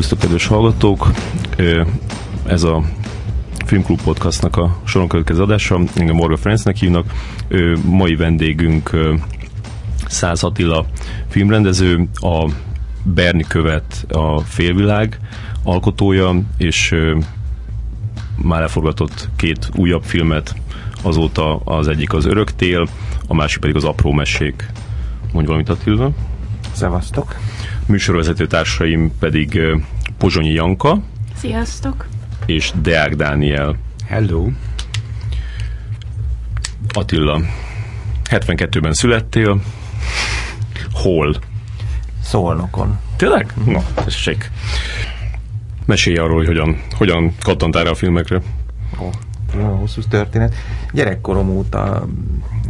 Szervusztok, kedves hallgatók! Ez a Filmklub Podcastnak a soron következő adása. Engem Morga Ferencnek hívnak. Mai vendégünk Száz Attila filmrendező, a Berni követ a félvilág alkotója, és már elforgatott két újabb filmet, azóta az egyik az Öröktél, a másik pedig az Apró Mesék. Mondj valamit Attila. Szevasztok. Műsorvezető társaim pedig Pozsonyi Janka. Sziasztok. És Deák Dániel. Hello. Attila, 72-ben születtél. Hol? Szolnokon. Tényleg? Na, tessék. Mesélj arról, hogy hogyan, hogyan kattantál a filmekre. Ó, nagyon hosszú történet. Gyerekkorom óta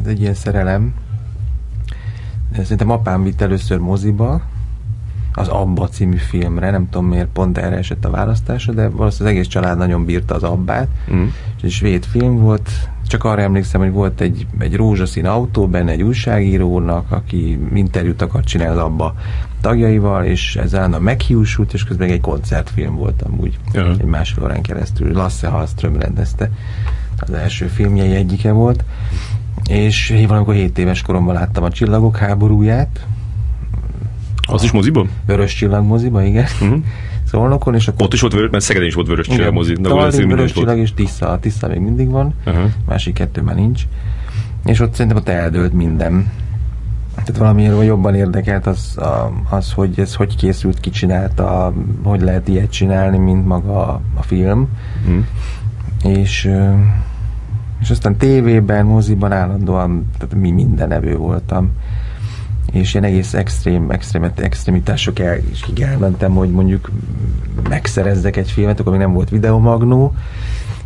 ez egy ilyen szerelem. Szerintem apám vitt először moziba, az Abba című filmre, nem tudom miért pont erre esett a választása, de valószínűleg az egész család nagyon bírta az Abbát, mm. és egy svéd film volt, csak arra emlékszem, hogy volt egy, egy rózsaszín autó benne egy újságírónak, aki interjút akart csinálni az Abba tagjaival, és ezzel a meghiúsult, és közben egy koncertfilm volt amúgy, uh-huh. egy másfél órán keresztül. Lasse Hallström rendezte, az első filmjei egyike volt, és valamikor 7 éves koromban láttam a Csillagok háborúját, az is moziban? Vörös csillag moziba, igen. Uh-huh. Szolnokon, és akkor... Ott is volt vörös, mert Szegeden is volt vörös csillag mozi. Tallinn, vörös csillag és Tisza. A Tisza még mindig van, uh-huh. másik kettő már nincs. És ott szerintem ott eldőlt minden. Tehát valamiért jobban érdekelt az, az, hogy ez hogy készült, ki csinálta, hogy lehet ilyet csinálni, mint maga a, a film. Uh-huh. És és aztán tévében, moziban állandóan tehát mi minden evő voltam és ilyen egész extrém, extrém extremitások el, és elmentem, hogy mondjuk megszerezzek egy filmet, akkor még nem volt videomagnó,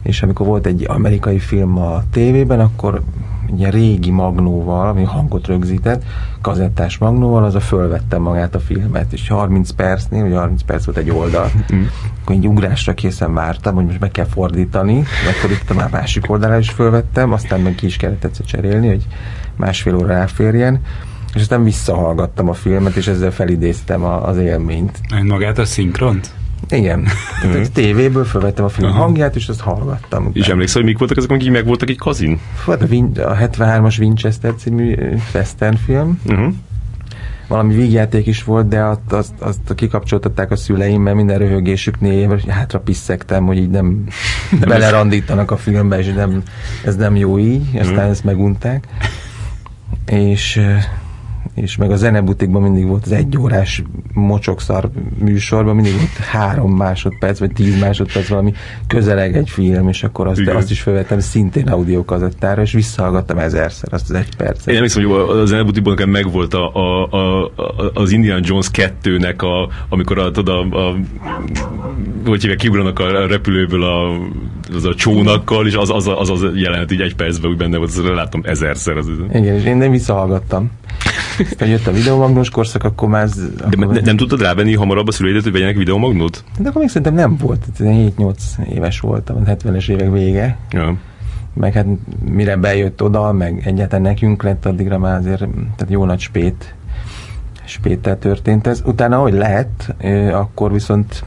és amikor volt egy amerikai film a tévében, akkor egy ilyen régi magnóval, ami hangot rögzített, kazettás magnóval, az a fölvettem magát a filmet, és 30 percnél, vagy 30 perc volt egy oldal, mm. akkor egy ugrásra készen vártam, hogy most meg kell fordítani, megfordítottam már másik oldalra is fölvettem, aztán meg ki is kellett egyszer cserélni, hogy másfél óra elférjen, és aztán visszahallgattam a filmet, és ezzel felidéztem a, az élményt. Magát a szinkront? Igen. Tehát uh-huh. tévéből felvettem a film uh-huh. hangját, és azt hallgattam. Utána. És emlékszel, hogy mik voltak ezek, amik meg voltak egy kazin? Hát a, Vin- a 73-as Winchester című western film. Uh-huh. Valami vígjáték is volt, de azt, azt, azt kikapcsoltatták a szüleim, mert minden röhögésüknél hátra pisszegtem, hogy így nem, nem belerandítanak a filmbe, és nem, ez nem jó így, aztán uh-huh. ezt megunták. És és meg a zenebutikban mindig volt az egyórás mocsokszar műsorban, mindig volt három másodperc, vagy tíz másodperc valami közeleg egy film, és akkor azt, azt is felvettem szintén audiokazettára, és visszahallgattam ezerszer azt az egy percet. Én emlékszem, hogy a zenebutikban nekem megvolt a, a, a, az Indiana Jones 2-nek, a, amikor a, tudod, a, a hogy hívják, kiugranak a repülőből a, az a csónakkal, és az az, az, az jelenet így egy percben úgy benne volt, azt láttam ezerszer. Az, Igen, és én nem visszahallgattam. Aztán jött a videomagnós korszak, akkor már... Ez, De akkor ne, nem tudtad rávenni hamarabb a szüleidet, hogy vegyenek videomagnót? De akkor még szerintem nem volt. 7-8 éves voltam, 70-es évek vége. Ja. Meg hát mire bejött oda, meg egyáltalán nekünk lett, addigra már azért tehát jó nagy spét spéttel történt ez. Utána, hogy lehet, akkor viszont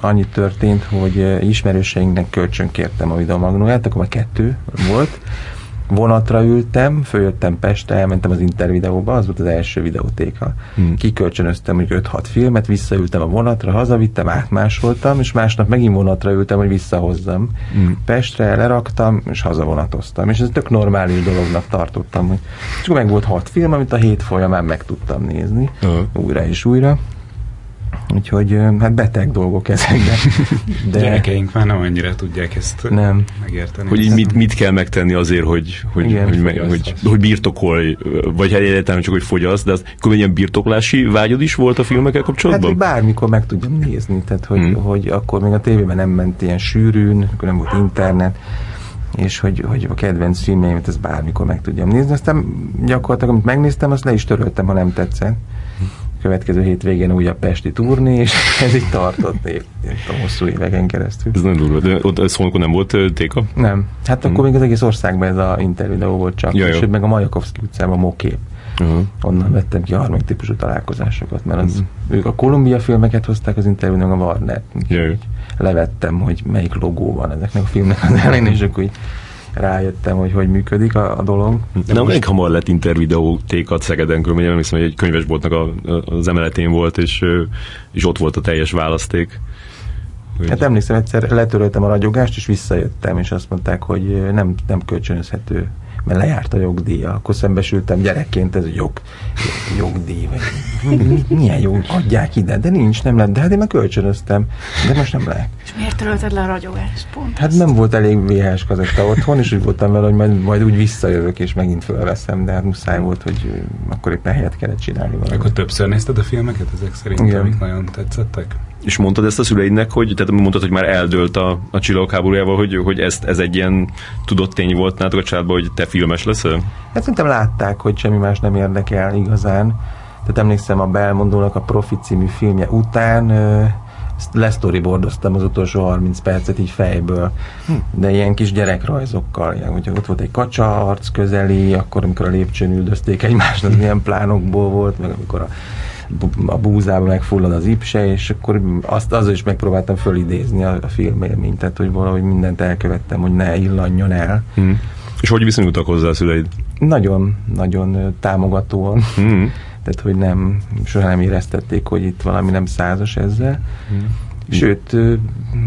annyi történt, hogy ismerőseinknek kölcsön kértem a videomagnóját, akkor már kettő volt, vonatra ültem, följöttem Pestre, elmentem az intervideóba, az volt az első videótéka. Hmm. Kikölcsönöztem hogy 5-6 filmet, visszaültem a vonatra, hazavittem, átmásoltam, és másnap megint vonatra ültem, hogy visszahozzam. Hmm. Pestre leraktam, és hazavonatoztam. És ez tök normális dolognak tartottam. Hogy... És akkor meg volt 6 film, amit a hét folyamán meg tudtam nézni, uh-huh. újra és újra. Úgyhogy hát beteg dolgok ezek, de... de... Gyerekeink már nem annyira tudják ezt nem. megérteni. Hogy így mit, mit kell megtenni azért, hogy, hogy, Igen, hogy, meg, hogy, hogy birtokolj, vagy hát egyáltalán csak, hogy fogyasz, de az, akkor ilyen birtoklási vágyod is volt a filmekkel kapcsolatban? Hát, hogy bármikor meg tudjam nézni, tehát hogy, hmm. hogy akkor még a tévében nem ment ilyen sűrűn, akkor nem volt internet, és hogy, hogy a kedvenc filmjeimet ezt bármikor meg tudjam nézni. Aztán gyakorlatilag, amit megnéztem, azt le is töröltem, ha nem tetszett következő hétvégén újabb Pesti turné, és ez így tartott év, a hosszú éveken keresztül. Ez nagyon durva, de ott Szolnokon nem volt téka? Nem. Hát akkor hmm. még az egész országban ez a intervideó volt csak, ja, és meg a Majakovszki utcában mokép. uh-huh. onnan vettem ki a harmadik típusú találkozásokat, mert az, uh-huh. ők a Kolumbia filmeket hozták az interjúnak a Warner. Levettem, hogy melyik logó van ezeknek a filmnek az elején, és akkor így rájöttem, hogy hogy működik a, a dolog. De nem most... hamar lett intervideótékat Szegeden, különben emlékszem, hogy egy könyvesboltnak a, az emeletén volt, és, és ott volt a teljes választék. Hát emlékszem, egyszer letöröltem a ragyogást, és visszajöttem, és azt mondták, hogy nem, nem kölcsönözhető mert lejárt a jogdíja. Akkor szembesültem gyerekként, ez jog, jogdíj. Vagy, milyen jog adják ide? De nincs, nem lehet. De hát én meg kölcsönöztem, de most nem lehet. És miért törölted le a ragyogást? Pont hát nem volt elég VHS kazetta otthon, és úgy voltam vele, hogy majd, majd úgy visszajövök, és megint felveszem, de hát muszáj volt, hogy akkor éppen helyet kellett csinálni. Valami. Akkor többször nézted a filmeket ezek szerint, Igen. amik nagyon tetszettek? És mondtad ezt a szüleidnek, hogy, tehát mondtad, hogy már eldőlt a, a csillagok háborújával, hogy, hogy ezt, ez egy ilyen tudott tény volt nálatok a családban, hogy te filmes leszel? Hát szerintem látták, hogy semmi más nem érdekel igazán. Tehát emlékszem a Belmondónak a Profi című filmje után lesztoryboardoztam az utolsó 30 percet így fejből, hm. de ilyen kis gyerekrajzokkal, ilyen, hogy ott volt egy kacsa arc közeli, akkor amikor a lépcsőn üldözték egymást, az milyen plánokból volt, meg amikor a a búzába megfullad az ipse, és akkor azt azzal is megpróbáltam fölidézni a, a filmélményt, tehát hogy valahogy mindent elkövettem, hogy ne illanjon el. Hmm. És hogy viszonyultak hozzá a szüleid? Nagyon, nagyon támogatóan. Hmm. Tehát, hogy nem, soha nem éreztették, hogy itt valami nem százas ezzel. Hmm. Sőt,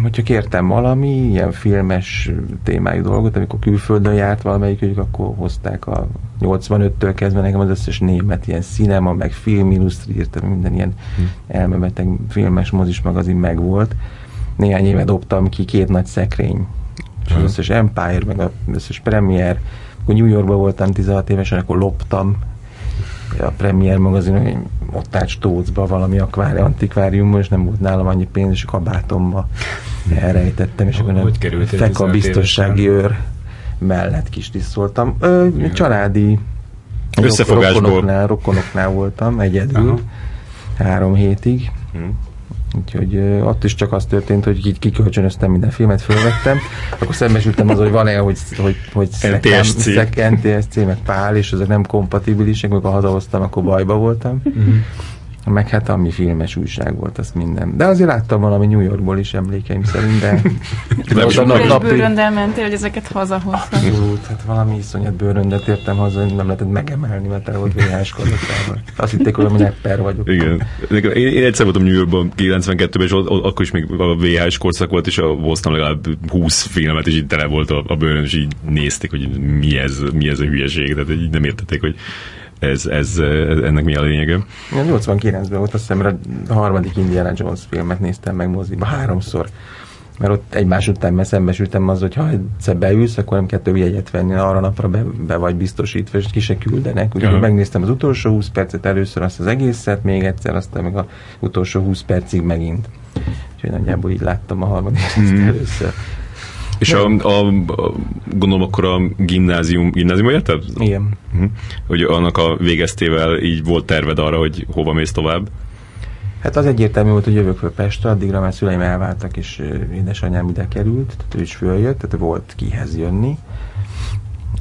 hogyha kértem valami ilyen filmes témájú dolgot, amikor külföldön járt valamelyikük, akkor hozták a 85-től kezdve nekem az összes német ilyen cinema, meg filmindusztri, minden ilyen hmm. elmebeteg filmes mozis magazin megvolt. Néhány éve dobtam ki két nagy szekrény. És az összes Empire, meg az összes Premier. Akkor New Yorkban voltam 16 évesen, akkor loptam a Premier magazin, ott állt Stócba valami akvári, antikváriumban, és nem volt nálam annyi pénz, és a kabátomba elrejtettem, és akkor fek a biztonsági őr mellett kis tisztoltam. Ö, családi Összefogásból. Rokonoknál, rokonoknál voltam egyedül, Aha. három hétig. Hmm. Úgyhogy ott is csak az történt, hogy így kikölcsönöztem minden filmet, fölvettem, akkor szembesültem az, hogy van-e, hogy, hogy, hogy NTSC. NTSC, meg Pál, és ezek nem kompatibilisek, amikor hazahoztam, akkor bajba voltam. Uh-huh meg hát ami filmes újság volt, az minden. De azért láttam valami New Yorkból is emlékeim szerint, de... de ott a nap, napi... bőröndel mentél, hogy ezeket hazahoztad? Abszolút, hát valami iszonyat bőröndet értem haza, hogy nem lehetett megemelni, mert el volt VHS kazettával. Azt hitték, hogy nepper vagyok. Igen. Én, én egyszer voltam New Yorkban 92-ben, és ott, akkor is még a VHS korszak volt, és hoztam legalább 20 filmet, és így tele volt a, a bőrön, és így nézték, hogy mi ez, mi ez a hülyeség. Tehát így nem értették, hogy ez, ez, ennek mi a lényege? 89-ben volt, azt hiszem, a harmadik Indiana Jones filmet néztem meg moziba háromszor mert ott egymás után mert szembesültem az, hogy ha egyszer beülsz, akkor nem kell több jegyet venni, arra napra be, be vagy biztosítva, és ki se küldenek. Úgyhogy uh-huh. megnéztem az utolsó 20 percet először, azt az egészet, még egyszer, aztán meg az utolsó 20 percig megint. Úgyhogy nagyjából így láttam a harmadik uh-huh. először. És a, a, a, gondolom akkor a gimnázium, gimnázium érted? Igen. Uh-huh. Hogy annak a végeztével így volt terved arra, hogy hova mész tovább? Hát az egyértelmű volt, hogy jövök föl Pestre, addigra már szüleim elváltak, és édesanyám ide került, tehát ő is följött, tehát volt kihez jönni.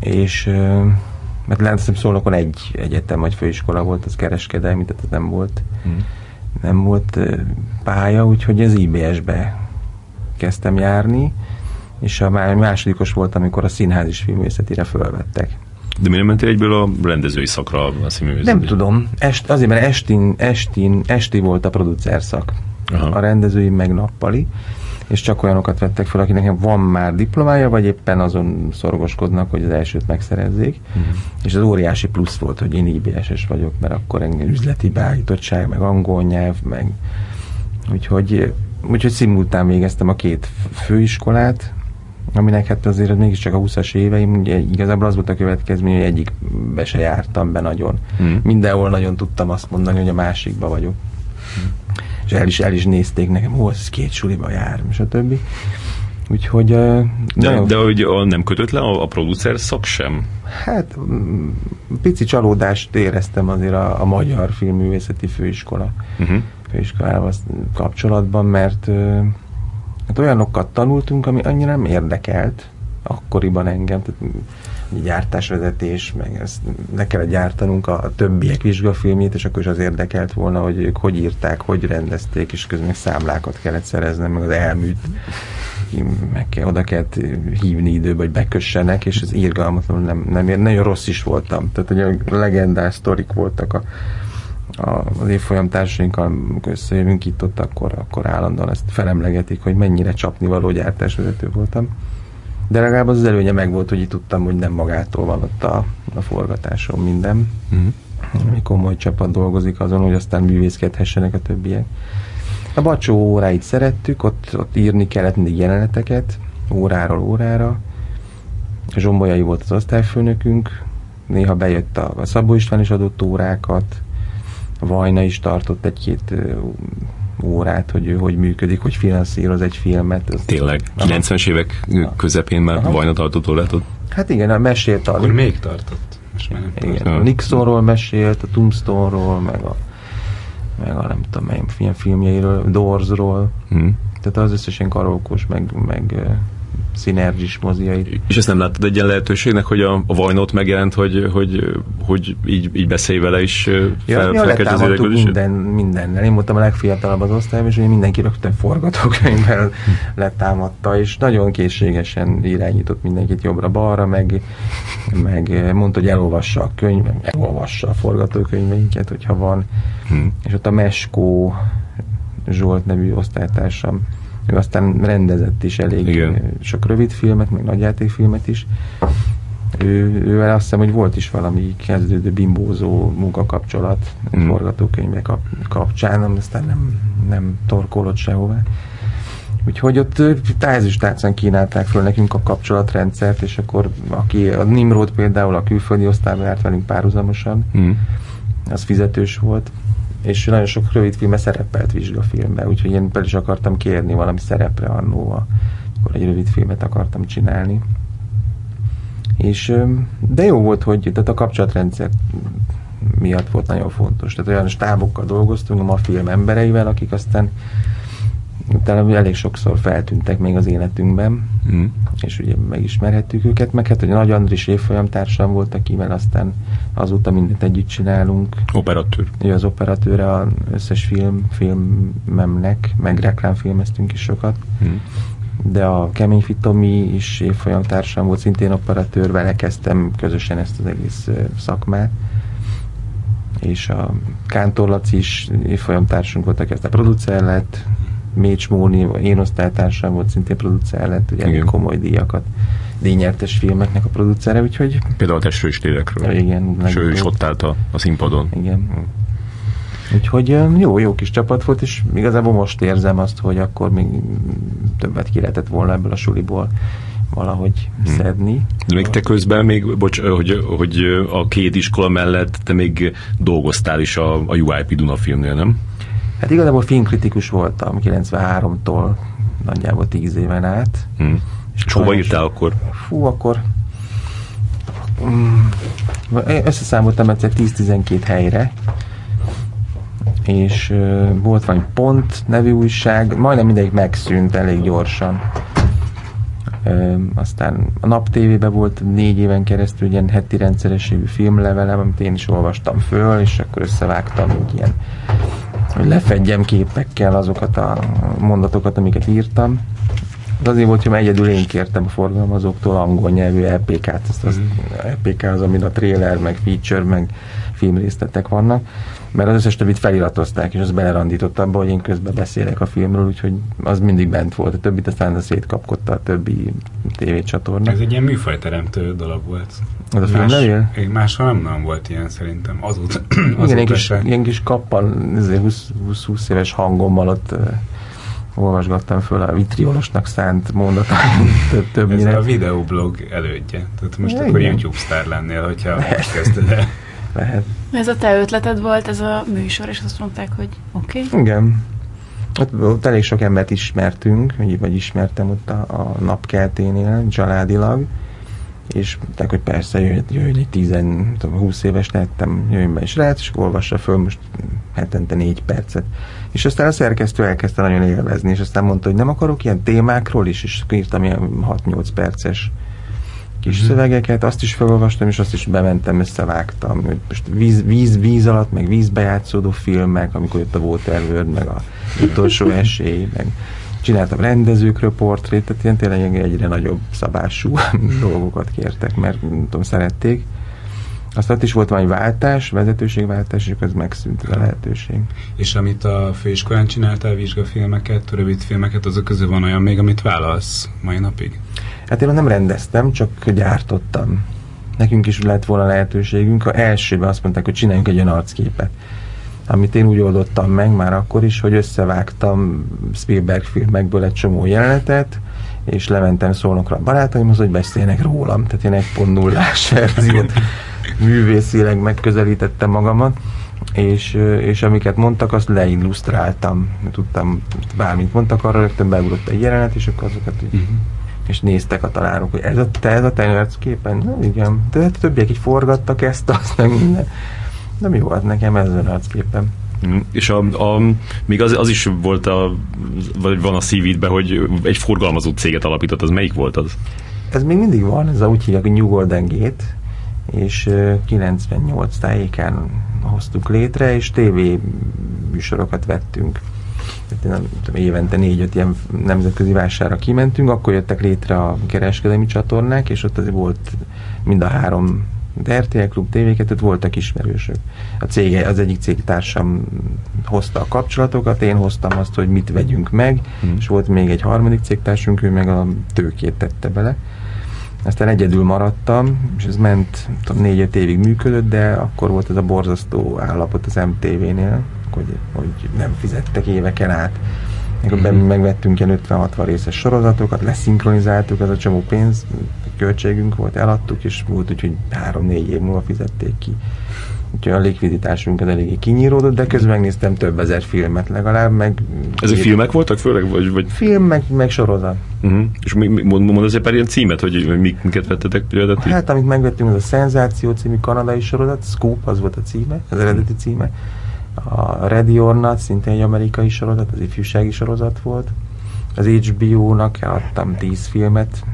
És mert látom, Szolnokon egy egyetem vagy főiskola volt, az kereskedelmi, tehát nem volt, mm. nem volt pálya, úgyhogy az IBS-be kezdtem járni, és a másodikos volt, amikor a színház is filmészetére fölvettek. De miért mentél egyből a rendezői szakra a Nem tudom. Est, azért, mert estin, estin, esti volt a producer szak. Aha. A rendezői meg nappali és csak olyanokat vettek fel, akinek van már diplomája, vagy éppen azon szorgoskodnak, hogy az elsőt megszerezzék. Uh-huh. És az óriási plusz volt, hogy én IBS-es vagyok, mert akkor engem üzleti beállítottság, meg angol nyelv, meg úgyhogy, úgyhogy szimultán végeztem a két főiskolát, aminek hát azért mégiscsak a 20-as éveim, ugye igazából az volt a következmény, hogy egyikbe se jártam be nagyon. Hmm. Mindenhol nagyon tudtam azt mondani, hogy a másikba vagyok. Hmm. És el is, el is nézték nekem, ó, ez két suliba jár, és a többi. Úgyhogy... De, nagyon... de hogy nem kötött le a, a producer szak sem? Hát pici csalódást éreztem azért a, a Magyar Filmművészeti Főiskola uh-huh. főiskolával kapcsolatban, mert hát olyanokat tanultunk, ami annyira nem érdekelt akkoriban engem. Tehát gyártásvezetés, meg ezt le kellett gyártanunk a, a többiek vizsgafilmjét, és akkor is az érdekelt volna, hogy ők hogy írták, hogy rendezték, és közben még számlákat kellett szereznem, meg az elműt meg kell, oda kellett hívni időbe, hogy bekössenek, és ez írgalmatlan, nem, nem ér, nagyon rossz is voltam. Tehát, a legendás sztorik voltak a, az évfolyam társainkkal, összejövünk itt ott, akkor, akkor állandóan ezt felemlegetik, hogy mennyire csapni való gyártásvezető voltam. De legalább az, az előnye meg volt, hogy itt tudtam, hogy nem magától van ott a, a forgatáson minden. Mm. Ami komoly csapat dolgozik azon, hogy aztán művészkedhessenek a többiek. A bacsó óráit szerettük, ott, ott írni kellett mindig jeleneteket, óráról órára. Zsombolyai volt az osztályfőnökünk, néha bejött a, a Szabó István is adott órákat, Vajna is tartott egy-két órát, hogy ő hogy működik, hogy finanszíroz egy filmet. Tényleg, 90-es évek közepén már Aha. Vajna tartott órát Hát igen, a mesélt a... Akkor még tartott. Most már igen, a Nixonról mesélt, a Tombstone-ról, meg a meg a nem tudom melyik ilyen filmjeiről, Doorsról. Hmm. Tehát az összes ilyen karolkos, meg, meg szinergis moziait. És ezt nem láttad egy ilyen lehetőségnek, hogy a, a Vajnot megjelent, hogy, hogy, hogy így, így beszélj vele is ja, fel, ja, az minden, mindennel. Én voltam a legfiatalabb az osztályban, és ugye mindenki rögtön forgatókönyvvel letámadta, és nagyon készségesen irányított mindenkit jobbra-balra, meg, meg mondta, hogy elolvassa a könyv, elolvassa a forgatókönyveinket, hogyha van. Hmm. És ott a Meskó Zsolt nevű osztálytársam ő aztán rendezett is elég Igen. sok rövid filmet, meg nagyjátékfilmet is. Ő, ővel azt hiszem, hogy volt is valami kezdődő bimbózó munkakapcsolat mm. forgatókönyve kap, kapcsán, aztán nem, nem torkolott sehová. Úgyhogy ott tájezüstátszán kínálták föl nekünk a kapcsolatrendszert, és akkor aki, a Nimrod például a külföldi osztályban járt velünk párhuzamosan, mm. az fizetős volt, és nagyon sok rövid filme szerepelt vizsgafilmbe, úgyhogy én fel is akartam kérni valami szerepre annó, akkor egy rövid filmet akartam csinálni. És, de jó volt, hogy tehát a kapcsolatrendszer miatt volt nagyon fontos. Tehát olyan stábokkal dolgoztunk, a film embereivel, akik aztán utána elég sokszor feltűntek még az életünkben, mm. és ugye megismerhettük őket, meg hát, hogy Nagy Andris évfolyam társam volt, akivel aztán azóta mindent együtt csinálunk. Operatőr. Ő az operatőre az összes film, filmemnek, meg reklámfilmeztünk is sokat. Mm. De a Kemény Fitomi is évfolyam társam volt, szintén operatőr, vele kezdtem közösen ezt az egész szakmát és a Kántor Laci is évfolyam társunk volt, aki aztán producer lett, Mécs Móni, én osztálytársam volt, szintén producer lett, ugye igen. komoly díjakat, díjnyertes filmeknek a producere, úgyhogy... Például a Testről és Lélekről. Igen. És ő is ott állt a, a színpadon. Igen. Úgyhogy jó, jó kis csapat volt, és igazából most érzem azt, hogy akkor még többet ki lehetett volna ebből a suliból valahogy hmm. szedni. De még te közben még, bocs, hogy, hogy a két iskola mellett te még dolgoztál is a, a UIP Duna filmnél, nem? Hát igazából filmkritikus voltam 93-tól nagyjából 10 éven át. Hmm. És, hova írtál akkor? Fú, akkor um, összeszámoltam egyszer 10-12 helyre, és uh, volt valami Pont nevű újság, majdnem mindegyik megszűnt elég gyorsan. Uh, aztán a Nap TV-ben volt négy éven keresztül ilyen heti rendszerességű filmlevelem, amit én is olvastam föl, és akkor összevágtam egy ilyen hogy lefedjem képekkel azokat a mondatokat, amiket írtam. Az azért volt, hogy egyedül én kértem a forgalmazóktól angol nyelvű EPK-t, ezt az mm. EPK az, amin a trailer, meg feature, meg filmrészletek vannak, mert az összes többit feliratozták, és az belerandított abba, hogy én közben beszélek a filmről, úgyhogy az mindig bent volt, a többit aztán szétkapkodta a többi tévécsatorna. Ez egy ilyen műfajteremtő dolog volt. Az a film levél? Máshol nem, nem volt ilyen szerintem. Azóta, azóta Igen, ilyen kis, ilyen kis kappal, 20 éves hangommal ott uh, olvasgattam föl a vitriolosnak szánt mondatait többnyire. Ez a videoblog elődje. Tehát most Igen. akkor YouTube sztár lennél, hogyha most kezdted el. Lehet. Ez a te ötleted volt, ez a műsor, és azt mondták, hogy oké. Okay. Igen. Ott, ott elég sok embert ismertünk, vagy ismertem ott a, a napkelténél, családilag, és mondták, hogy persze jöjjön, jöjjön egy 10, 20 éves lehettem, jöjjön be és lehet, és olvassa föl most hetente négy percet. És aztán a szerkesztő elkezdte nagyon élvezni, és aztán mondta, hogy nem akarok ilyen témákról is, és írtam ilyen 6-8 perces kis uh-huh. szövegeket, azt is felolvastam, és azt is bementem, összevágtam. Hogy most víz, víz, víz alatt, meg vízbe játszódó filmek, amikor jött a Waterworld, meg a utolsó esély, meg csináltam rendezőkről portrét, tehát ilyen tényleg egyre nagyobb szabású dolgokat kértek, mert nem tudom, szerették. Aztán ott is volt valami váltás, vezetőségváltás, és ez megszűnt a lehetőség. És amit a főiskolán csináltál, vizsgafilmeket, rövidfilmeket, azok közül van olyan még, amit válasz mai napig? Hát én nem rendeztem, csak gyártottam. Nekünk is lett volna lehetőségünk. A elsőben azt mondták, hogy csináljunk egy olyan arcképet amit én úgy oldottam meg már akkor is, hogy összevágtam Spielberg filmekből egy csomó jelenetet, és lementem szólnokra a barátaimhoz, hogy beszélnek rólam, tehát én egy pont nullás verziót művészileg megközelítettem magamat, és, és amiket mondtak, azt leillusztráltam. Tudtam, bármit mondtak, arra rögtön beugrott egy jelenet, és akkor azokat így, uh-huh. és néztek a találók, hogy ez a te, ez a te képen? Na, igen. De hát többiek így forgattak ezt, azt nem minden. Nem jó volt nekem ez az arcképen. Mm, és a, a, még az, az is volt a, vagy van a szívidben, hogy egy forgalmazó céget alapított, az melyik volt az? Ez még mindig van, ez a úgy hívják, New Golden Gate, és 98 tájékán hoztuk létre, és TV műsorokat vettünk. Nem, tudom, évente négy-öt ilyen nemzetközi vásárra kimentünk, akkor jöttek létre a kereskedelmi csatornák, és ott azért volt mind a három de RTL Klub tv voltak ismerősök. A cége, az egyik cégtársam hozta a kapcsolatokat, én hoztam azt, hogy mit vegyünk meg, hmm. és volt még egy harmadik cégtársunk, ő meg a tőkét tette bele. Aztán egyedül maradtam, és ez ment négy-öt évig működött, de akkor volt ez a borzasztó állapot az MTV-nél, hogy, hogy nem fizettek éveken át. Akkor mm-hmm. megvettünk ilyen 50-60 részes sorozatokat, leszinkronizáltuk, ez a csomó pénz, költségünk volt, eladtuk, és volt úgy, hogy három-négy év múlva fizették ki. Úgyhogy a likviditásunk az eléggé kinyíródott, de közben megnéztem több ezer filmet legalább, meg... Ezek filmek voltak főleg? Vagy, vagy... Film, meg, meg sorozat. Uh-huh. És mi, mi, mond, mond azért pár ilyen címet, hogy mik, miket vettetek például? Hát, amit megvettünk, az a Szenzáció című kanadai sorozat, Scoop, az volt a címe, az eredeti címe. A Ready or Not, szintén egy amerikai sorozat, az ifjúsági sorozat volt. Az HBO-nak adtam 10 filmet,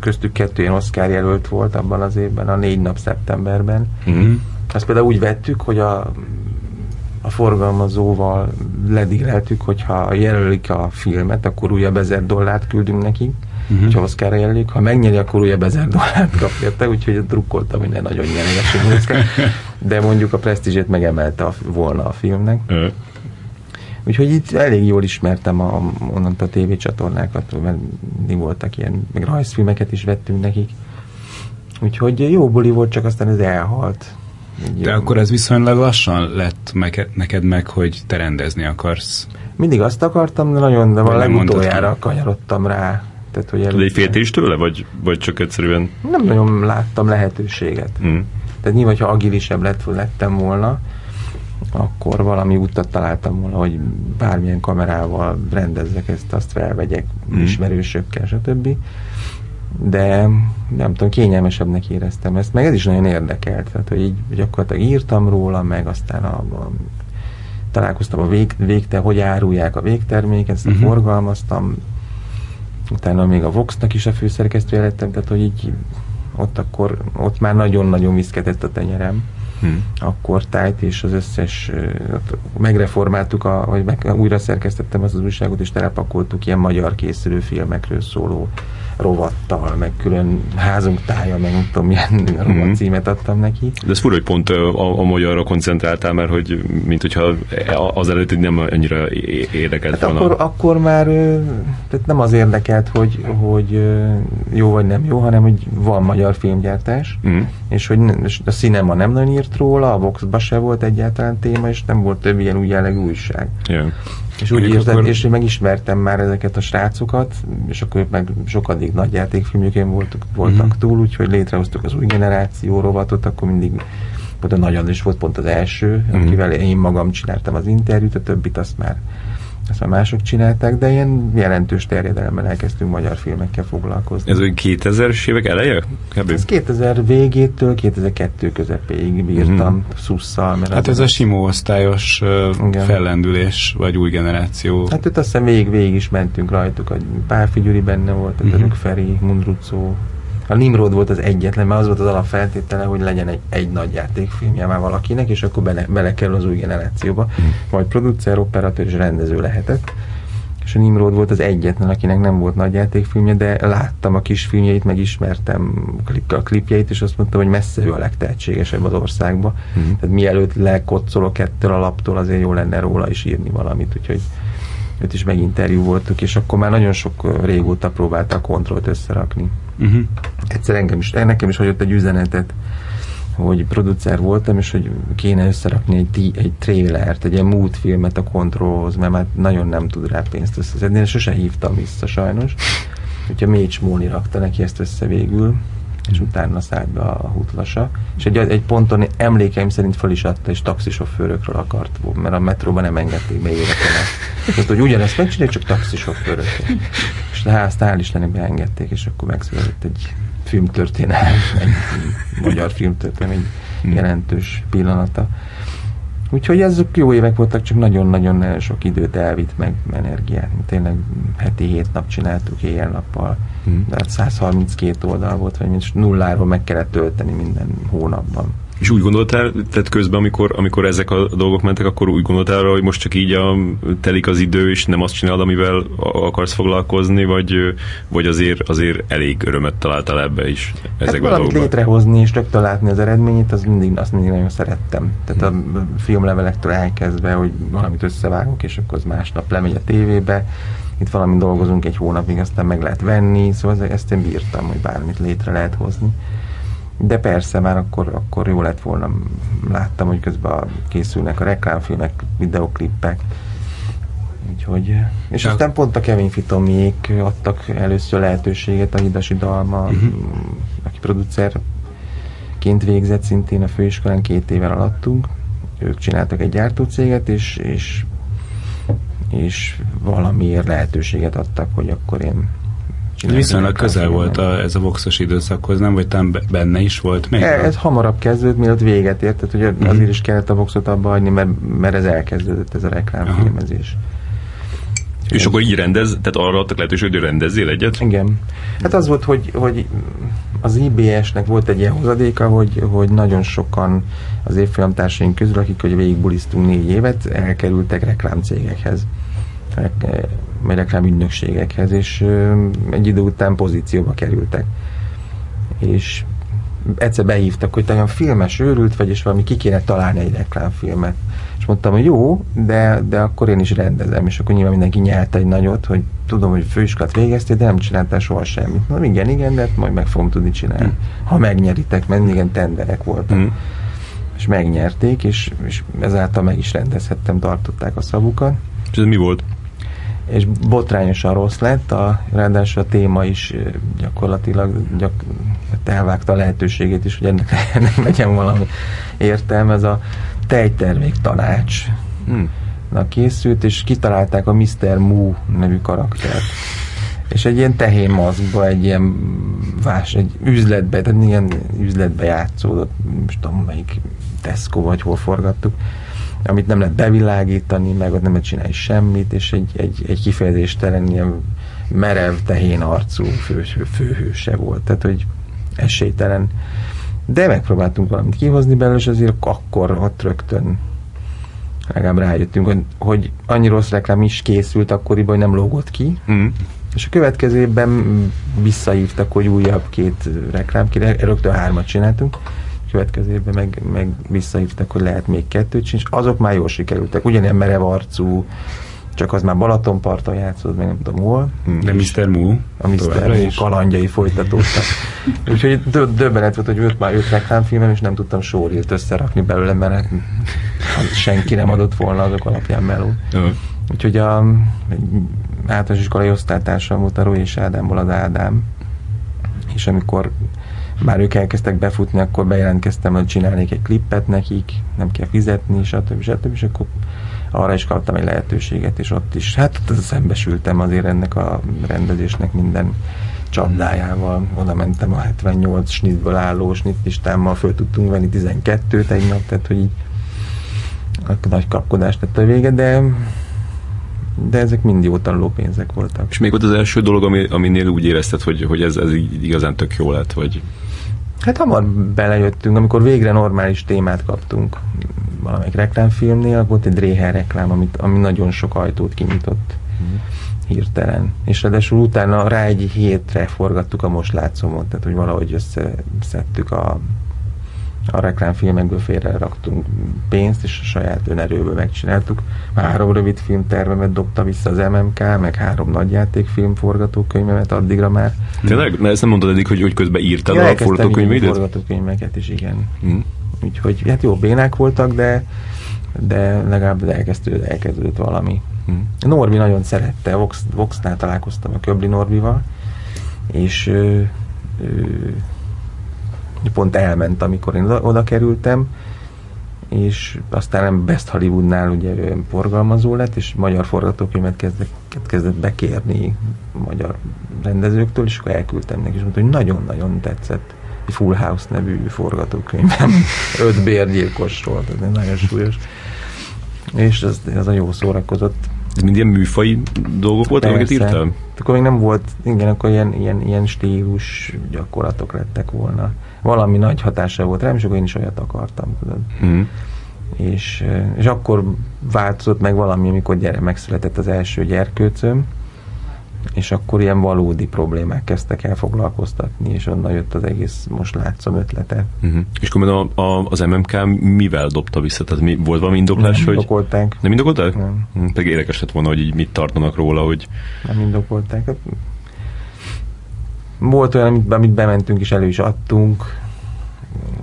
köztük kettő ilyen Oscar jelölt volt abban az évben, a négy nap szeptemberben. Mm-hmm. Azt például úgy vettük, hogy a, a forgalmazóval ledíleltük, hogyha jelölik a filmet, akkor újabb ezer dollárt küldünk nekik, uh-huh. hogyha Oscarra jelölik, ha megnyeri, akkor újabb ezer dollárt kap érte, úgyhogy drukkoltam, hogy ne nagyon nyerjenek, de mondjuk a presztízsét megemelte a, volna a filmnek. Uh-huh. Úgyhogy itt elég jól ismertem a, onnan a tévécsatornákat, mert mi voltak ilyen, meg rajzfilmeket is vettünk nekik. Úgyhogy jó buli volt, csak aztán ez elhalt. De jó. akkor ez viszonylag lassan lett meg, neked meg, hogy te rendezni akarsz. Mindig azt akartam, de nagyon, de a legutoljára kanyarodtam rá. Tehát, hogy Tudod, egy féltél is tőle, vagy, vagy csak egyszerűen? Nem nagyon láttam lehetőséget. Mm. Tehát nyilván, ha agilisebb lett, lettem volna, akkor valami utat találtam volna, hogy bármilyen kamerával rendezzek ezt, azt felvegyek mm. ismerősökkel, stb. De nem tudom, kényelmesebbnek éreztem ezt, meg ez is nagyon érdekelt, tehát hogy így gyakorlatilag írtam róla, meg aztán a, a találkoztam a vég, végte, hogy árulják a végterméket, ezt uh-huh. forgalmaztam, utána még a Vox-nak is a főszerkesztője lettem, tehát hogy így ott akkor, ott már nagyon-nagyon viszketett a tenyerem hmm. akkor tájt, és az összes, megreformáltuk, a, vagy meg, újra szerkesztettem az, az újságot, és telepakoltuk ilyen magyar készülő filmekről szóló rovattal, meg külön házunk tája, meg nem tudom, milyen rovat mm-hmm. címet adtam neki. De ez fura, hogy pont a, a magyarra koncentráltál, mert hogy mint hogyha az előtt nem annyira érdekelt hát volna. Akkor, akkor már tehát nem az érdekelt, hogy, hogy jó vagy nem jó, hanem hogy van magyar filmgyártás, mm. és hogy a cinema nem nagyon írt róla, a Voxba se volt egyáltalán téma, és nem volt több ilyen új jellegű újság. Yeah. És úgy érzem, akkor... és én megismertem már ezeket a srácokat, és akkor meg sokadik nagy játékfilmjükén voltak, voltak mm-hmm. túl, úgyhogy létrehoztuk az új generáció rovatot, akkor mindig volt a nagyon is volt pont az első, mm-hmm. akivel én magam csináltam az interjút, a többit azt már ezt már mások csinálták, de ilyen jelentős terjedelemmel elkezdtünk magyar filmekkel foglalkozni. Ez egy 2000-es évek eleje? Kb. Ez 2000 végétől 2002 közepéig bírtam mm-hmm. szusszal. Mert hát ez a simó osztályos uh, fellendülés, vagy új generáció. Hát itt azt hiszem végig, végig is mentünk rajtuk, a Pál Figyuri benne volt, a mm-hmm. Feri, Mundrucó, A Nimrod volt az egyetlen, mert az volt az alapfeltétele, hogy legyen egy, egy nagy játékfilmje már valakinek, és akkor bele, kell az új generációba. Mm. Majd producer, operatőr és rendező lehetett. És a Nimrod volt az egyetlen, akinek nem volt nagy játékfilmje, de láttam a kis filmjeit, meg ismertem a klipjeit, és azt mondtam, hogy messze ő a legtehetségesebb az országban. Mm. Tehát mielőtt lekocolok ettől a laptól, azért jó lenne róla is írni valamit, úgyhogy őt is meginterjú voltuk, és akkor már nagyon sok régóta próbálta a kontrollt összerakni. Uh-huh. Egyszer engem is, nekem is hagyott egy üzenetet, hogy producer voltam, és hogy kéne összerakni egy, tí, egy trailert, egy ilyen mood filmet a kontrollhoz, mert már nagyon nem tud rá pénzt összeszedni, és sose hívtam vissza sajnos. Úgyhogy Mécs Móni rakta neki ezt össze végül, és utána szállt be a hutlasa. És egy, egy ponton emlékeim szerint fel is adta, és taxisofőrökről akart, mert a metróban nem engedték be életem Azt, hogy ugyanezt megcsinálja, csak taxisofőrökről. És hát hál' Istennek beengedték, és akkor megszületett egy filmtörténelem, egy magyar filmtörténelem, egy jelentős pillanata. Úgyhogy ezek jó évek voltak, csak nagyon-nagyon sok időt elvitt meg energiát. Tényleg heti hét nap csináltuk éjjel-nappal. Hmm. De 132 hát oldal volt, vagy mint nulláról meg kellett tölteni minden hónapban. És úgy gondoltál, tehát közben, amikor, amikor ezek a dolgok mentek, akkor úgy gondoltál hogy most csak így a, telik az idő, és nem azt csinálod, amivel akarsz foglalkozni, vagy, vagy azért, azért elég örömet találtál ebbe is ezekben hát a dolgokban? létrehozni és rögtön látni az eredményét, az mindig, azt mindig nagyon szerettem. Tehát a filmlevelektől elkezdve, hogy valamit összevágok, és akkor az másnap lemegy a tévébe, itt valami dolgozunk egy hónapig, aztán meg lehet venni, szóval ezt én bírtam, hogy bármit létre lehet hozni. De persze már akkor, akkor jó lett volna, láttam, hogy közben készülnek a reklámfilmek, videoklippek, Úgyhogy, és ja. aztán pont a Kevin Fitomiék adtak először lehetőséget a Hidasi Dalma, uh-huh. aki producerként végzett szintén a főiskolán két évvel alattunk. Ők csináltak egy gyártócéget, és, és, és valamiért lehetőséget adtak, hogy akkor én Viszonylag közel volt a, ez a voxos időszakhoz, nem? Vagy talán benne is volt még? Ez, ez hamarabb kezdődött, mielőtt véget ért, tehát ugye mm. azért is kellett a voxot abba hagyni, mert, mert ez elkezdődött, ez a reklámfilmezés. És akkor így rendez, tehát arra adtak lehetőség, hogy rendezzél egyet? Igen. Hát az volt, hogy, hogy az IBS-nek volt egy ilyen hozadéka, hogy, hogy nagyon sokan az évfolyamtársaink közül, akik hogy végigbulisztunk négy évet, elkerültek reklámcégekhez vagy reklámügynökségekhez, és egy idő után pozícióba kerültek. És egyszer behívtak, hogy olyan filmes őrült vagy, és valami ki kéne találni egy reklámfilmet. És mondtam, hogy jó, de, de akkor én is rendezem, és akkor nyilván mindenki nyelt egy nagyot, hogy tudom, hogy főiskolát végeztél, de nem csináltál soha semmit. Na igen, igen, de hát majd meg fogom tudni csinálni. Mm. Ha megnyeritek, mert igen, tenderek voltak. Mm. És megnyerték, és, és ezáltal meg is rendezhettem, tartották a szavukat. És ez mi volt? És botrányosan rossz lett, a, ráadásul a téma is gyakorlatilag gyak, elvágta a lehetőségét is, hogy ennek, ennek legyen valami értelme, ez a tejtermék tanács hmm. Készült, és kitalálták a Mr. Mu nevű karaktert. És egy ilyen tehén maszkba, egy ilyen vás, egy üzletbe, tehát ilyen üzletbe játszódott, most tudom, melyik Tesco vagy hol forgattuk amit nem lehet bevilágítani, meg ott nem lehet csinálni semmit, és egy, egy, egy kifejezéstelen ilyen merev, tehén arcú fő, főhőse volt. Tehát, hogy esélytelen. De megpróbáltunk valamit kihozni belőle, és azért akkor ott rögtön legalább rájöttünk, hogy, hogy annyi rossz reklám is készült akkoriban, hogy nem lógott ki. Mm. És a következő évben visszahívtak, hogy újabb két reklám, rögtön hármat csináltunk, következő évben meg, meg visszahívtak, hogy lehet még kettőt sincs, azok már jól sikerültek. Ugyanilyen merev arcú, csak az már Balatonparton játszott, meg nem tudom hol. De Mr. Mu. A Mr. Mu kalandjai folytatódtak. Úgyhogy döbbenet volt, hogy őt már őt reklámfilmem, és nem tudtam sórilt összerakni belőle, mert senki nem adott volna azok alapján meló. Úgyhogy a általános iskolai osztálytársam volt a Rói és Ádámból az Ádám, és amikor már ők elkezdtek befutni, akkor bejelentkeztem, hogy csinálnék egy klippet nekik, nem kell fizetni, stb. stb. és akkor arra is kaptam egy lehetőséget, és ott is, hát ott szembesültem azért ennek a rendezésnek minden csapdájával. Oda mentem a 78 snitből álló snitlistámmal, föl tudtunk venni 12-t egy nap, tehát hogy így nagy kapkodás tett a vége, de de ezek mind jó tanuló pénzek voltak. És még volt az első dolog, ami, aminél úgy érezted, hogy, hogy ez, ez igazán tök jó lett, vagy... Hát hamar belejöttünk, amikor végre normális témát kaptunk valamelyik reklámfilmnél, volt egy Dréher reklám, amit, ami nagyon sok ajtót kinyitott mm. hirtelen. És ráadásul utána rá egy hétre forgattuk a Most látszomot, tehát hogy valahogy összeszedtük a a reklámfilmekből félre raktunk pénzt, és a saját önerőből megcsináltuk. Három rövid filmtervemet dobta vissza az MMK, meg három nagyjátékfilm forgatókönyvemet addigra már. Tényleg? Na, ezt nem mondtad eddig, hogy, hogy közben írtad ja, a forgatókönyveidet? forgatókönyveket is, igen. Mm. Úgyhogy hát jó bénák voltak, de, de legalább elkezdődött, elkezdődött valami. Mm. Norbi nagyon szerette, Vox, Voxnál találkoztam a Köbli Norbival, és ő, ő, pont elment, amikor én oda kerültem, és aztán nem Best Hollywoodnál ugye forgalmazó lett, és magyar forgatókönyvet kezdett, kezdett bekérni magyar rendezőktől, és akkor elküldtem neki, és mondta, hogy nagyon-nagyon tetszett. Egy Full House nevű forgatókönyvem. Öt bérgyilkosról, tehát nagyon súlyos. És ez, ez a jó szórakozott. Ez mind ilyen műfai dolgok voltak, amiket írtál? Akkor még nem volt, igen, akkor ilyen, ilyen, ilyen stílus gyakorlatok lettek volna valami nagy hatása volt rám, és akkor én is olyat akartam, tudod. Mm. És, és akkor változott meg valami, amikor gyere, megszületett az első gyerkőcöm, és akkor ilyen valódi problémák kezdtek el foglalkoztatni, és onnan jött az egész most látszom ötlete. Uh-huh. És akkor a, a, az MMK mivel dobta vissza? Tehát mi, volt valami indoklás? Nem hogy... indokolták. Nem indokolták? Nem. Hm, pedig érdekes lett volna, hogy így mit tartanak róla, hogy... Nem indokolták. Volt olyan, amit, amit bementünk és elő is adtunk,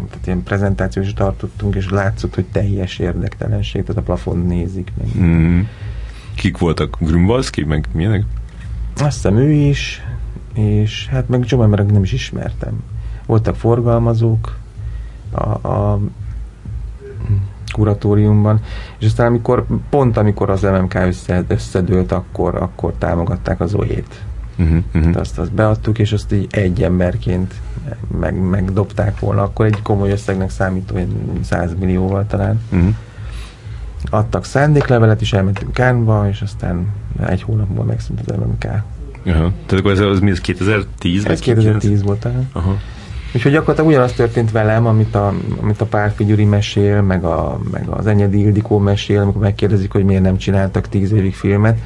tehát ilyen prezentációt is tartottunk, és látszott, hogy teljes érdektelenség, tehát a plafon nézik meg. Mm. Kik voltak? Grunwalski, meg milyenek? Azt hiszem ő is, és hát meg csomó emberek nem is ismertem. Voltak forgalmazók a, a kuratóriumban, és aztán amikor, pont amikor az MMK össze, összedőlt, akkor, akkor támogatták az OE-t. Uh-huh, uh-huh. Azt, azt beadtuk, és azt így egy emberként meg, megdobták volna, akkor egy komoly összegnek számító, hogy 100 millióval talán. Uh-huh. Adtak szándéklevelet, és elmentünk Kánba, és aztán egy hónap múlva megszűnt az MMK. Uh-huh. Tehát akkor ez, az mi, ez 2010? Ez 2010 volt talán. Uh-huh. Úgyhogy gyakorlatilag ugyanaz történt velem, amit a, amit a Párfi Gyuri mesél, meg, a, meg az Enyedi Ildikó mesél, amikor megkérdezik, hogy miért nem csináltak tíz évig filmet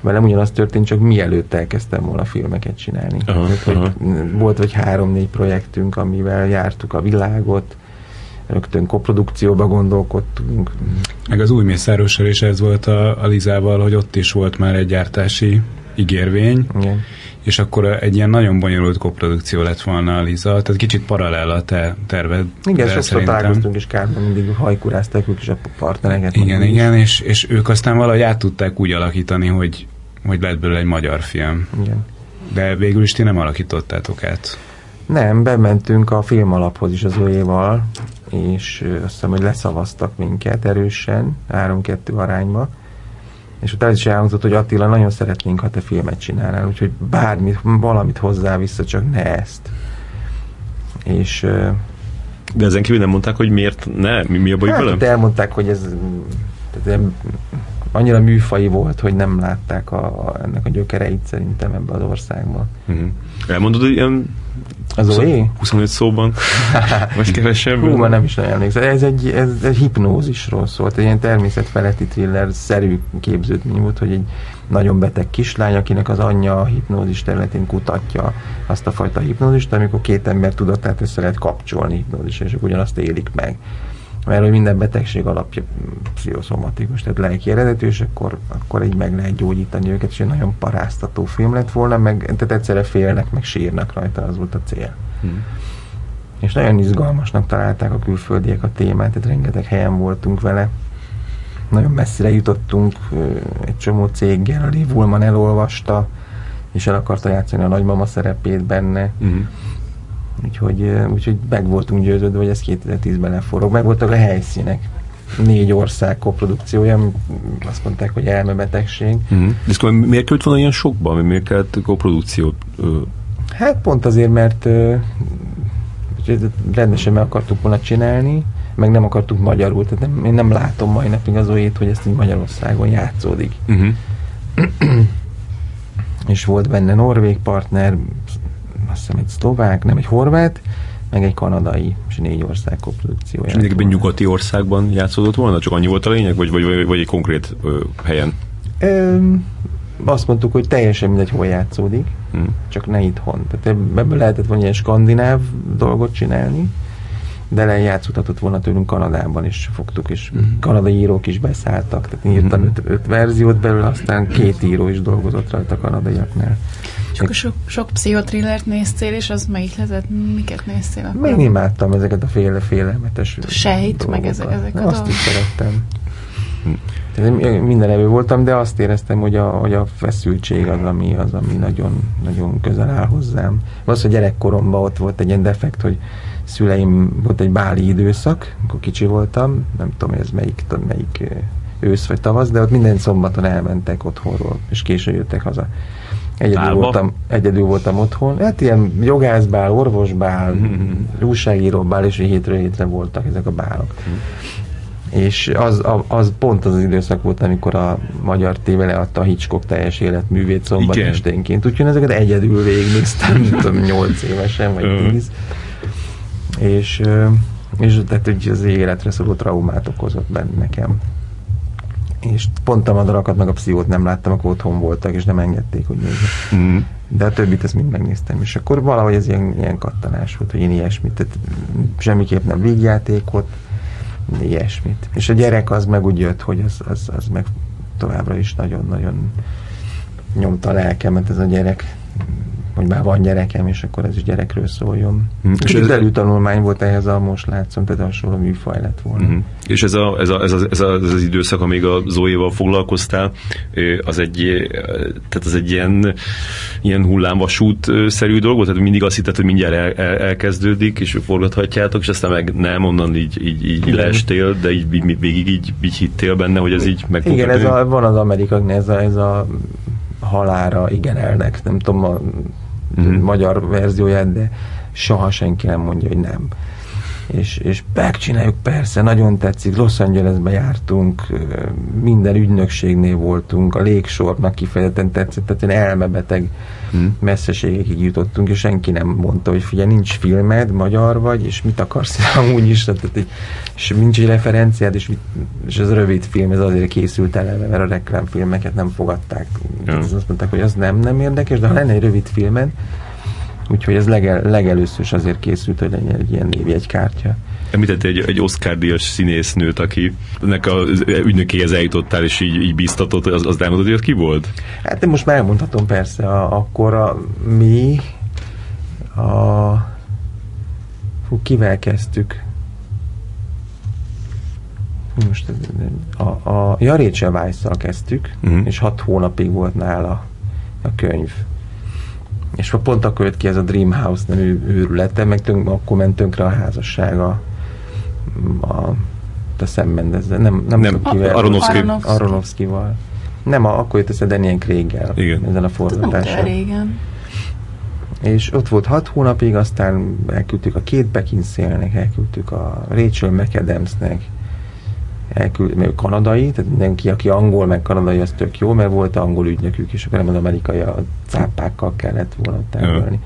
velem ugyanaz történt, csak mielőtt elkezdtem volna filmeket csinálni. Aha, Tehát, aha. Hogy volt vagy három-négy projektünk, amivel jártuk a világot, rögtön koprodukcióba gondolkodtunk. Meg az új Mészárossal is ez volt a, a Lizával, hogy ott is volt már egy gyártási ígérvény, Igen. és akkor egy ilyen nagyon bonyolult koprodukció lett volna a Liza, tehát kicsit paralel a te terved. Igen, sokszor szerintem. találkoztunk is kárban, mindig hajkurázták ők is a partnereket. Igen, igen, és, és ők aztán valahogy át tudták úgy alakítani, hogy, hogy lett belőle egy magyar film. Igen. De végül is ti nem alakítottátok át. Nem, bementünk a film alaphoz is az óéval, és azt hiszem, hogy leszavaztak minket erősen, 3-2 arányba, és utána is elhangzott, hogy Attila, nagyon szeretnénk, ha te filmet csinálnál, úgyhogy bármit, valamit hozzá vissza, csak ne ezt. És de ezen kívül nem mondták, hogy miért ne? Mi, mi a baj hát, vele? elmondták, hogy ez tehát annyira műfai volt, hogy nem látták a, a, ennek a gyökereit szerintem ebbe az országban. Uh-huh. Elmondod, hogy ilyen az 20, 25 szóban, vagy kevesebb? Hú, már nem is nagyon emlékszem. Ez egy, ez egy hipnózisról szólt, egy ilyen természetfeletti thriller-szerű képződmény volt, hogy egy nagyon beteg kislány, akinek az anyja a hipnózis területén kutatja azt a fajta hipnózist, amikor két ember tudatát össze lehet kapcsolni hipnózisra, és ugyanazt élik meg mert hogy minden betegség alapja pszichoszomatikus, tehát lelki eredetű, és akkor, akkor így meg lehet gyógyítani őket, és egy nagyon paráztató film lett volna, meg tehát egyszerre félnek, meg sírnak rajta, az volt a cél. Hmm. És nagyon izgalmasnak találták a külföldiek a témát, tehát rengeteg helyen voltunk vele. Nagyon messzire jutottunk egy csomó céggel, a Lee Woolman elolvasta, és el akarta játszani a nagymama szerepét benne. Hmm Úgyhogy, úgyhogy meg voltunk győződve, hogy ez 2010-ben leforog. Meg voltak a helyszínek. Négy ország koprodukciója, azt mondták, hogy elmebetegség. Mm. De akkor miért kellett volna ilyen sokban? Miért kellett koprodukciót? Hát pont azért, mert rendesen meg akartuk volna csinálni, meg nem akartuk magyarul, tehát nem, én nem látom mai napig az olyét, hogy ezt így Magyarországon játszódik. Uh-huh. és volt benne norvég partner, azt hiszem egy szlovák, nem egy horvát, meg egy kanadai, és négy ország koprodukciója. És mindig nyugati országban játszódott volna? Csak annyi volt a lényeg, vagy, vagy, vagy, vagy egy konkrét ö, helyen? Ö, azt mondtuk, hogy teljesen mindegy, hol játszódik, hmm. csak ne itthon. Tehát ebből lehetett volna ilyen skandináv dolgot csinálni, de lejátszhatott volna tőlünk Kanadában is fogtuk, és mm. kanadai írók is beszálltak, tehát írtam mm. öt, öt verziót belőle, aztán két író is dolgozott rajta kanadaiaknál. És akkor sok, sok pszichotrillert néztél, és az melyik lehetett? Miket néztél akkor? Én imádtam ezeket a féle félelmetes Sejt, meg ezek, ezek a Azt is szerettem. Minden evő voltam, de azt éreztem, hogy a, hogy a feszültség az, ami, az, ami nagyon, nagyon közel áll hozzám. Az, hogy gyerekkoromban ott volt egy ilyen defekt, hogy szüleim volt egy báli időszak, amikor kicsi voltam, nem tudom, ez melyik, melyik ősz vagy tavasz, de ott minden szombaton elmentek otthonról, és későn jöttek haza. Egyedül voltam, egyedül voltam otthon. Hát ilyen jogászbál, orvosbál, mm-hmm. újságíróbál, és hétről hétre voltak ezek a bálok. Mm. És az, az pont az, az időszak volt, amikor a magyar téve leadta a Hitchcock teljes életművét szombat Igen. esténként. Úgyhogy ezeket egyedül végignéztem, nem tudom, 8 évesen, vagy 10 és, és tehát hogy az életre szóló traumát okozott benne nekem. És pont a madarakat meg a pszichót nem láttam, akkor otthon voltak, és nem engedték, hogy nézzek. Mm. De a többit ezt mind megnéztem, és akkor valahogy ez ilyen, ilyen kattanás volt, hogy én ilyesmit, tehát semmiképp nem vígjátékot, ilyesmit. És a gyerek az meg úgy jött, hogy az, az, az meg továbbra is nagyon-nagyon nyomta a lelkemet ez a gyerek hogy már van gyerekem, és akkor ez is gyerekről szóljon. Mm. És ez tanulmány volt ehhez a most látszom, tehát hasonló műfaj lett volna. Mm. És ez, a, ez, a, ez, a, ez, a, ez az időszak, amíg a Zoéval foglalkoztál, az egy, tehát az egy ilyen, ilyen hullámvasút-szerű dolog? Tehát mindig azt hitted, hogy mindjárt el, el, elkezdődik, és forgathatjátok, és aztán meg nem, onnan így, így, így leestél, de így végig így, így hittél benne, hogy ez így meg Igen, ez a, van az amerikai, ez a, ez a halára igen elnek, nem tudom, a uh-huh. magyar verzióját, de soha senki nem mondja, hogy nem. És, és megcsináljuk, persze, nagyon tetszik, Los Angelesbe jártunk, minden ügynökségnél voltunk, a légsornak kifejezetten tetszett, tehát én elmebeteg hmm. messzeségekig jutottunk, és senki nem mondta, hogy figyelj, nincs filmed, magyar vagy, és mit akarsz amúgy is, tehát, és nincs egy referenciád, és, mit, és ez rövid film, ez azért készült eleve, mert a reklámfilmeket nem fogadták. Hmm. Azt mondták, hogy az nem, nem érdekes, de ha lenne egy rövid filmed, Úgyhogy ez legel, legelőször is azért készült, hogy legyen egy ilyen névjegykártya. Említett egy, egy Oscar-díjas színésznőt, aki nek a ügynökéhez eljutottál, és így, így bíztatott, az, az elmondod, hogy ki volt? Hát én most már elmondhatom persze, a, akkor a, mi a fú, kivel kezdtük? Most a, a ja, Rachel Weiss-szal kezdtük, uh-huh. és hat hónapig volt nála a könyv és pont akkor jött ki ez a Dreamhouse nevű őrülete, meg tönk, akkor ment tönkre a házassága a, a szemmendezze, nem, nem, nem tudom kivel. Aronofsky. Aronofsky-val. Nem, a, akkor jött össze Daniel Craig-el ezen a forgatáson. régen. És ott volt hat hónapig, aztán elküldtük a két Beckinsale-nek, elküldtük a Rachel McAdamsnek, elküld, mert kanadai, tehát mindenki, aki angol, meg kanadai, az tök jó, mert volt angol ügynökük, és akkor nem az amerikai a cápákkal kellett volna tárgyalni.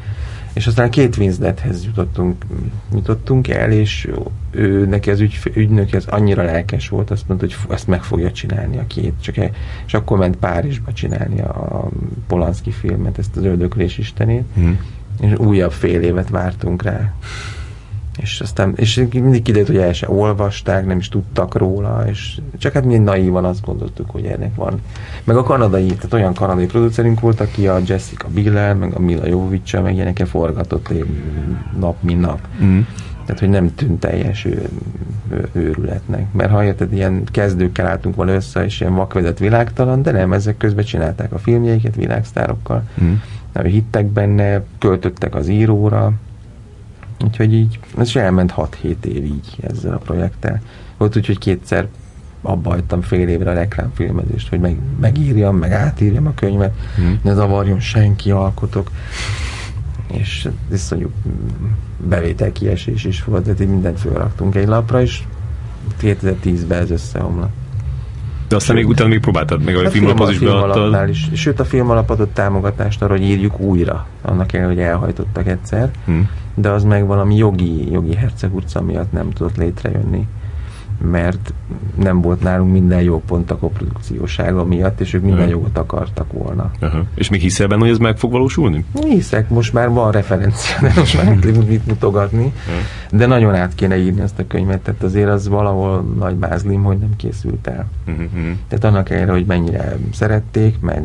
És aztán két Winslethez jutottunk, jutottunk el, és ő, neki az ügy, ügynök ez annyira lelkes volt, azt mondta, hogy ezt meg fogja csinálni a két. Csak e, és akkor ment Párizsba csinálni a Polanski filmet, ezt az öldöklés istenét, mm. és újabb fél évet vártunk rá és aztán és mindig kiderült, hogy el se olvasták, nem is tudtak róla, és csak hát mi naívan azt gondoltuk, hogy ennek van. Meg a kanadai, tehát olyan kanadai producerünk volt, aki a Jessica Biller, meg a Mila Jovicsa, meg ilyeneket forgatott nap, mint nap. Mm. Tehát, hogy nem tűnt teljes ő, ő, őrületnek. Mert ha érted, ilyen kezdőkkel álltunk volna össze, és ilyen vakvezet világtalan, de nem, ezek közben csinálták a filmjeiket világsztárokkal. Mm. Nem, hittek benne, költöttek az íróra, Úgyhogy így, ez is elment 6-7 év így ezzel a projekttel. Volt úgy, hogy kétszer abba hagytam fél évre a reklámfilmezést, hogy meg, megírjam, meg átírjam a könyvet, hmm. ne zavarjon senki, alkotok. És iszonyú bevétel kiesés is volt, tehát így mindent fölraktunk egy lapra, és 2010-ben ez összeomlott. De aztán még utána még próbáltad, meg a, a filmalapot is beadtad. Is. Sőt, a filmalap adott támogatást arra, hogy írjuk újra. Annak el, hogy elhajtottak egyszer. Hmm. De az meg valami jogi, jogi hercegurca miatt nem tudott létrejönni mert nem volt nálunk minden jó pont a koprodukciósága miatt, és ők minden uh-huh. jogot akartak volna. Uh-huh. És még hiszel benne, hogy ez meg fog valósulni? Hiszek, most már van referencia, de most már nem mit mutogatni, uh-huh. de nagyon át kéne írni ezt a könyvet, tehát azért az valahol nagy bázlim, hogy nem készült el. Uh-huh. Tehát annak ellenére, hogy mennyire szerették, meg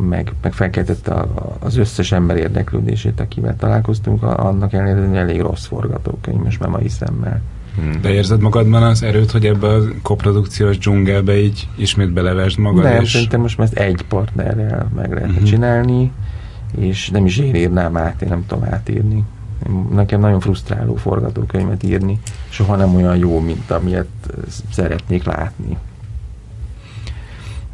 meg, meg felkeltette a, az összes ember érdeklődését, akivel találkoztunk, annak ellenére, hogy elég rossz forgatókönyv, most már mai szemmel. Hmm. De érzed magadban az erőt, hogy ebbe a koprodukciós dzsungelbe így ismét belevesd magad? Nem, és... szerintem most már ezt egy partnerrel meg lehet uh-huh. csinálni, és nem is én írnám át, én nem tudom átírni. Nekem nagyon frusztráló forgatókönyvet írni, soha nem olyan jó, mint amilyet szeretnék látni.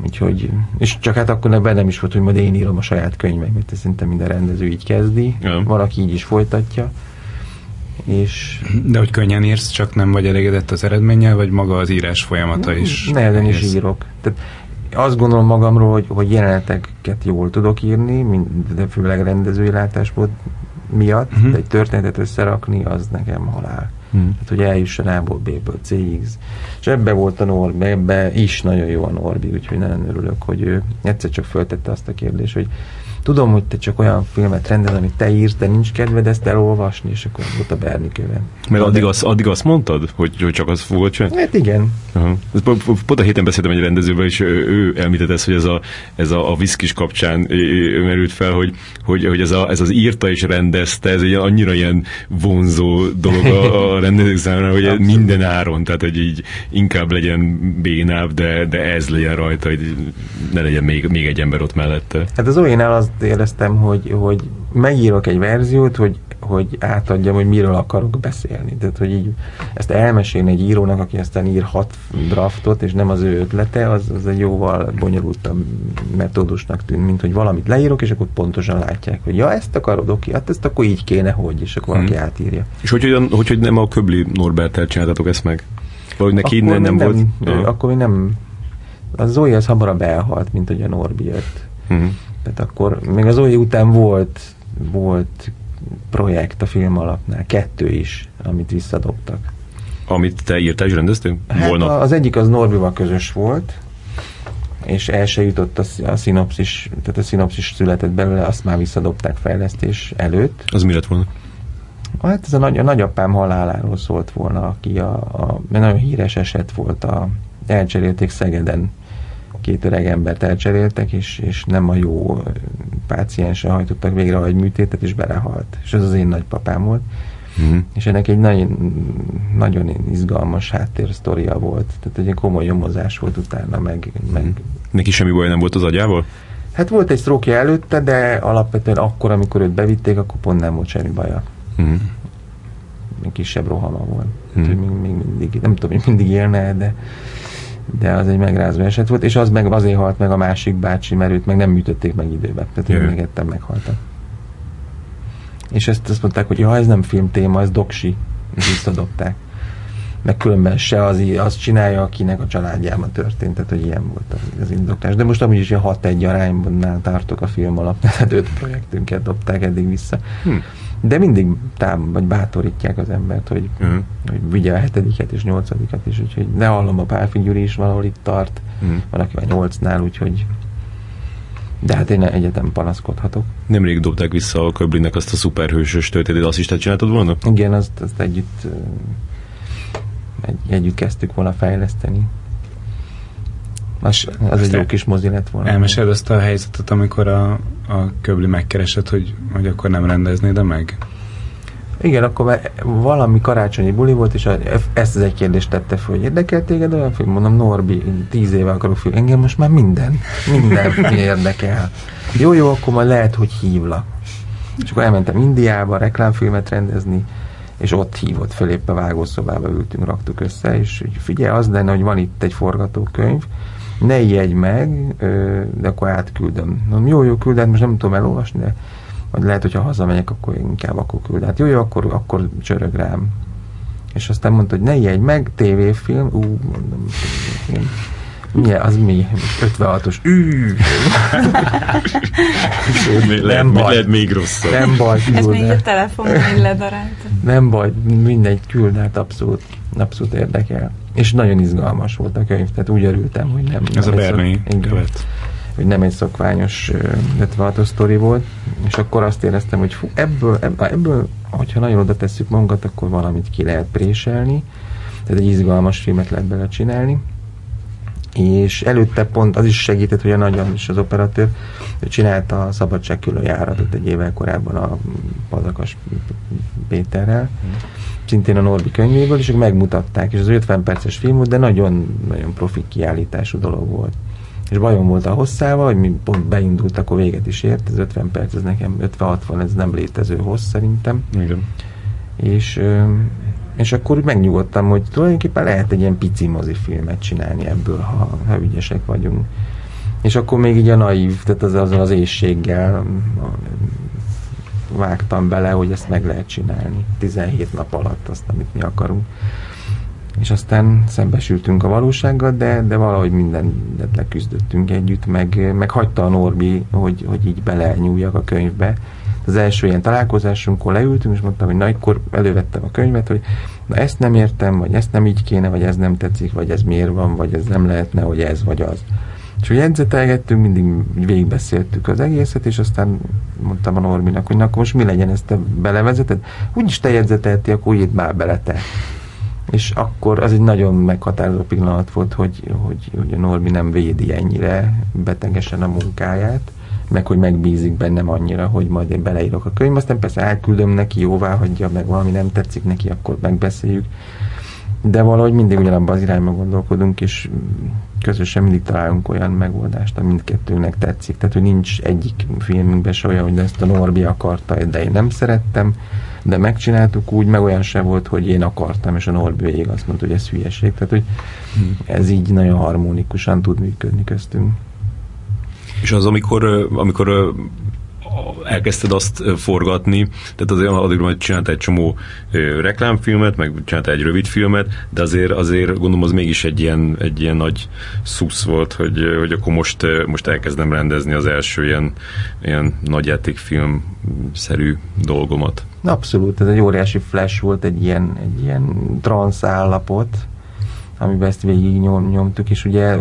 Úgyhogy, és csak hát akkor nem is volt, hogy majd én írom a saját könyveimet, szerintem minden rendező így kezdi, ja. valaki így is folytatja és... De hogy könnyen írsz, csak nem vagy elégedett az eredménnyel, vagy maga az írás folyamata is? Nehezen is írok. Tehát azt gondolom magamról, hogy, hogy jeleneteket jól tudok írni, de főleg rendezői látásból miatt, uh-huh. de egy történetet összerakni, az nekem halál. Uh-huh. Tehát, hogy eljusson A-ból B-ből C-ig. És ebbe volt a Norbi, ebbe is nagyon jó a Norbi, úgyhogy nagyon örülök, hogy ő egyszer csak föltette azt a kérdést, hogy tudom, hogy te csak olyan filmet rendez, amit te írsz, de nincs kedved ezt elolvasni, és akkor volt a Bernikőben. Mert addig, azt, addig azt mondtad, hogy, hogy csak az fogod csinálni? Hát igen. Uh-huh. Pont a héten beszéltem egy rendezővel, és ő elmített ezt, hogy ez a, ez a, a viszkis kapcsán merült fel, hogy, hogy, hogy ez, a, ez az írta és rendezte, ez egy annyira ilyen vonzó dolog a, a rendezők számára, hogy Abszolút. minden áron, tehát hogy így inkább legyen bénább, de, de ez legyen rajta, hogy ne legyen még, még egy ember ott mellette. Hát az olyan az éreztem, hogy, hogy megírok egy verziót, hogy, hogy átadjam, hogy miről akarok beszélni. Tehát, hogy így ezt elmesélni egy írónak, aki aztán ír hat draftot, és nem az ő ötlete, az, az egy jóval bonyolultabb metódusnak tűnt, mint hogy valamit leírok, és akkor pontosan látják, hogy ja, ezt akarod, oké, hát ezt akkor így kéne, hogy, és akkor valaki hmm. átírja. És hogy, hogy, hogy, hogy nem a Köbli Norbert csináltatok ezt meg? Vagy neki akkor nem, nem, volt? Nem, akkor még nem... A Zoe az hamarabb elhalt, mint hogy a Norbi jött. Uh-huh. Tehát akkor még az OI után volt, volt projekt a film alapnál, kettő is, amit visszadobtak. Amit te írtál és rendeztél? Hát Volna. az egyik az Norbival közös volt, és el se jutott a, a szinopszis, tehát a szinopszis született belőle, azt már visszadobták fejlesztés előtt. Az mi lett volna? Hát ez a, nagy, a nagyapám haláláról szólt volna, aki a, a nagyon híres eset volt, a, elcserélték Szegeden két öreg embert elcseréltek, és, és nem a jó páciensen hajtottak végre egy műtétet, és belehalt. És ez az én nagypapám volt. Uh-huh. És ennek egy nagyon, nagyon izgalmas háttérsztoria volt. Tehát egy komoly nyomozás volt utána, meg, meg... Uh-huh. Neki semmi baj nem volt az agyával? Hát volt egy sztrókja előtte, de alapvetően akkor, amikor őt bevitték, akkor pont nem volt semmi baja. Uh-huh. Még kisebb rohama volt. Uh-huh. Hát, még, még mindig, nem tudom, hogy mindig élne, de de az egy megrázó eset volt, és az meg azért halt meg a másik bácsi, mert őt meg nem műtötték meg időben. Tehát ő még ettem meghaltak. És ezt azt mondták, hogy ha ez nem film téma, ez doksi. És visszadobták. Meg különben se az, azt csinálja, akinek a családjában történt, tehát hogy ilyen volt az, az indoklás. De most amúgy is ilyen 6-1 arányban tartok a film alap, tehát öt projektünket dobták eddig vissza. Hm de mindig tám, vagy bátorítják az embert, hogy, uh-huh. hogy vigye a hetediket és nyolcadikat is, úgyhogy ne hallom, a Pálfi Gyuri is valahol itt tart, uh-huh. valaki a nyolcnál, úgyhogy de hát én egyetem panaszkodhatok. Nemrég dobták vissza a Köblinek azt a szuperhősös történetet, azt is te csináltad volna? Igen, azt, azt együtt, egy, együtt kezdtük volna fejleszteni. Az, az egy jó kis mozi lett volna. Elmesed azt a helyzetet, amikor a, a köbli megkeresett, hogy, hogy akkor nem rendeznéd meg? Igen, akkor valami karácsonyi buli volt, és ezt az egy kérdést tette fel, hogy érdekel téged olyan film? Mondom, Norbi, tíz éve akarok film. Engem most már minden, minden érdekel. Jó, jó, akkor majd lehet, hogy hívlak. És akkor elmentem Indiába reklámfilmet rendezni, és ott hívott fel, épp a vágószobába ültünk, raktuk össze, és hogy figyelj, az lenne, hogy van itt egy forgatókönyv, ne ijedj meg, de akkor átküldöm. Mondom, jó, jó, küld, hát most nem tudom elolvasni, de vagy lehet, hogyha hazamegyek, akkor inkább akkor küld. Hát jó, jó, akkor, akkor csörög rám. És aztán mondta, hogy ne ijedj meg, tévéfilm, ú, mondom, tévéfilm. Milyen, az mi? 56-os. Ű! nem baj. Lehet még rosszabb. Nem baj. Ez még a telefonon ledarálta. Nem baj, mindegy, küld, hát abszolút, abszolút érdekel. És nagyon izgalmas volt a könyv, tehát úgy örültem, hogy nem. Ez nem a Berni követ. Hogy nem egy szokványos 56 sztori volt, és akkor azt éreztem, hogy fú, ebből, ebből, ebből, hogyha nagyon oda tesszük magunkat, akkor valamit ki lehet préselni, tehát egy izgalmas filmet lehet bele csinálni. És előtte pont az is segített, hogy a nagyon is az operatőr ő csinálta a szabadság külön járatot egy évvel korábban a Pazakas Péterrel, szintén a Norbi könyvéből, és ők megmutatták, és az 50 perces film volt, de nagyon, nagyon profi kiállítású dolog volt. És bajom volt a hosszával, hogy mi pont beindult, akkor véget is ért, ez 50 perc, ez nekem 50-60, ez nem létező hossz szerintem. Igen. És és akkor úgy megnyugodtam, hogy tulajdonképpen lehet egy ilyen pici mozifilmet csinálni ebből, ha, ha ügyesek vagyunk. És akkor még így a naív, tehát az, az, az éjséggel vágtam bele, hogy ezt meg lehet csinálni. 17 nap alatt azt, amit mi akarunk. És aztán szembesültünk a valósággal, de, de valahogy mindent leküzdöttünk együtt, meg, meg hagyta a Norbi, hogy, hogy így belenyúljak a könyvbe az első ilyen találkozásunkkor leültünk, és mondtam, hogy na, akkor elővettem a könyvet, hogy na ezt nem értem, vagy ezt nem így kéne, vagy ez nem tetszik, vagy ez miért van, vagy ez nem lehetne, hogy ez vagy az. És hogy jegyzetelgettünk, mindig végigbeszéltük az egészet, és aztán mondtam a Norminak, hogy na akkor most mi legyen, ezt te belevezeted? Úgyis te jegyzetelti, akkor írd már bele te. És akkor az egy nagyon meghatározó pillanat volt, hogy, hogy, hogy a Normi nem védi ennyire betegesen a munkáját, meg hogy megbízik bennem annyira, hogy majd én beleírok a könyv, aztán persze elküldöm neki, jóvá hagyja, meg valami nem tetszik neki, akkor megbeszéljük. De valahogy mindig ugyanabban az irányba gondolkodunk, és közösen mindig találunk olyan megoldást, ami mindkettőnek tetszik. Tehát, hogy nincs egyik filmünkben se olyan, hogy ezt a Norbi akarta, de én nem szerettem, de megcsináltuk úgy, meg olyan se volt, hogy én akartam, és a Norbi végig azt mondta, hogy ez hülyeség. Tehát, hogy ez így nagyon harmonikusan tud működni köztünk. És az, amikor, amikor elkezdted azt forgatni, tehát azért addig majd csinált egy csomó reklámfilmet, meg csinált egy rövid filmet, de azért, azért gondolom az mégis egy ilyen, egy ilyen nagy szusz volt, hogy, hogy akkor most, most elkezdem rendezni az első ilyen, ilyen nagyjátékfilm-szerű dolgomat. Abszolút, ez egy óriási flash volt, egy ilyen, egy ilyen transz állapot, amiben ezt végig nyom, nyomtuk, és ugye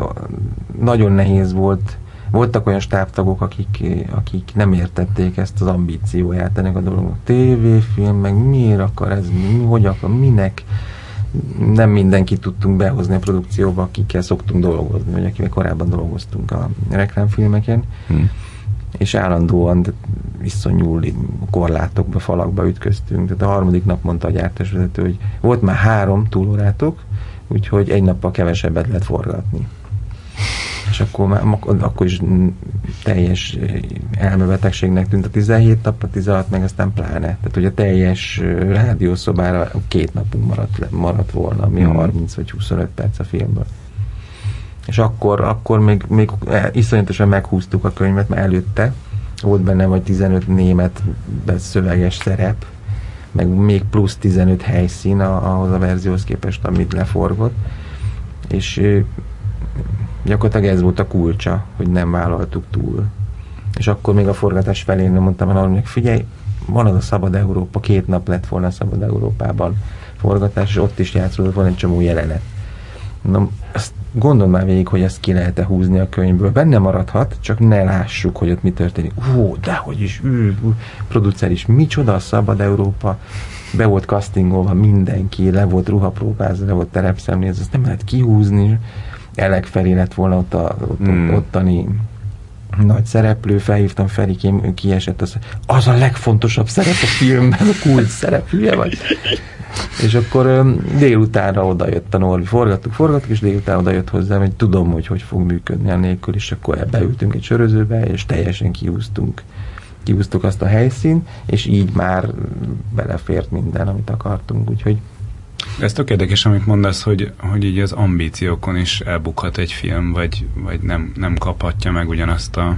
nagyon nehéz volt voltak olyan stábtagok, akik, akik nem értették ezt az ambícióját ennek a dolognak. Tévéfilm, meg miért akar ez, mi, hogy akar, minek nem mindenkit tudtunk behozni a produkcióba, akikkel szoktunk dolgozni, vagy akivel korábban dolgoztunk a reklámfilmeken. Hmm. És állandóan iszonyú korlátokba, falakba ütköztünk. Tehát a harmadik nap mondta a gyártásvezető, hogy volt már három túlórátok, úgyhogy egy nappal kevesebbet lehet forgatni és akkor, már, akkor is teljes eh, elmebetegségnek tűnt a 17 nap, a 16 meg aztán pláne. Tehát, hogy a teljes eh, rádiószobára két napunk maradt, maradt volna, ami mm. 30 vagy 25 perc a filmből. És akkor, akkor még, még eh, iszonyatosan meghúztuk a könyvet, mert előtte volt benne vagy 15 német szöveges szerep, meg még plusz 15 helyszín ahhoz a verzióhoz képest, amit leforgott. És Gyakorlatilag ez volt a kulcsa, hogy nem vállaltuk túl. És akkor még a forgatás felén mondtam a hogy figyelj, van az a Szabad Európa, két nap lett volna a Szabad Európában forgatás, és ott is játszódott volna egy csomó jelenet. Na, azt gondol már végig, hogy ezt ki lehet-e húzni a könyvből. Benne maradhat, csak ne lássuk, hogy ott mi történik. Ó, dehogy is, ű, producer is, micsoda a Szabad Európa. Be volt castingolva mindenki, le volt ruhapróbázva, le volt terepszemléz, azt nem lehet kihúzni. Elek Feri lett volna ott a, ott, hmm. ottani nagy szereplő, felhívtam Feri, kiesett, az, az a legfontosabb szerep a filmben, a kult szerep, hülye vagy. És akkor délutánra oda jött a Norvi, forgattuk, forgattuk, és délután oda jött hozzám, hogy tudom, hogy hogy fog működni a nélkül, és akkor beültünk egy sörözőbe, és teljesen kiúztunk kiúztuk azt a helyszínt, és így már belefért minden, amit akartunk, úgyhogy ez tök érdekes, amit mondasz, hogy, hogy így az ambíciókon is elbukhat egy film, vagy, vagy nem, nem kaphatja meg ugyanazt a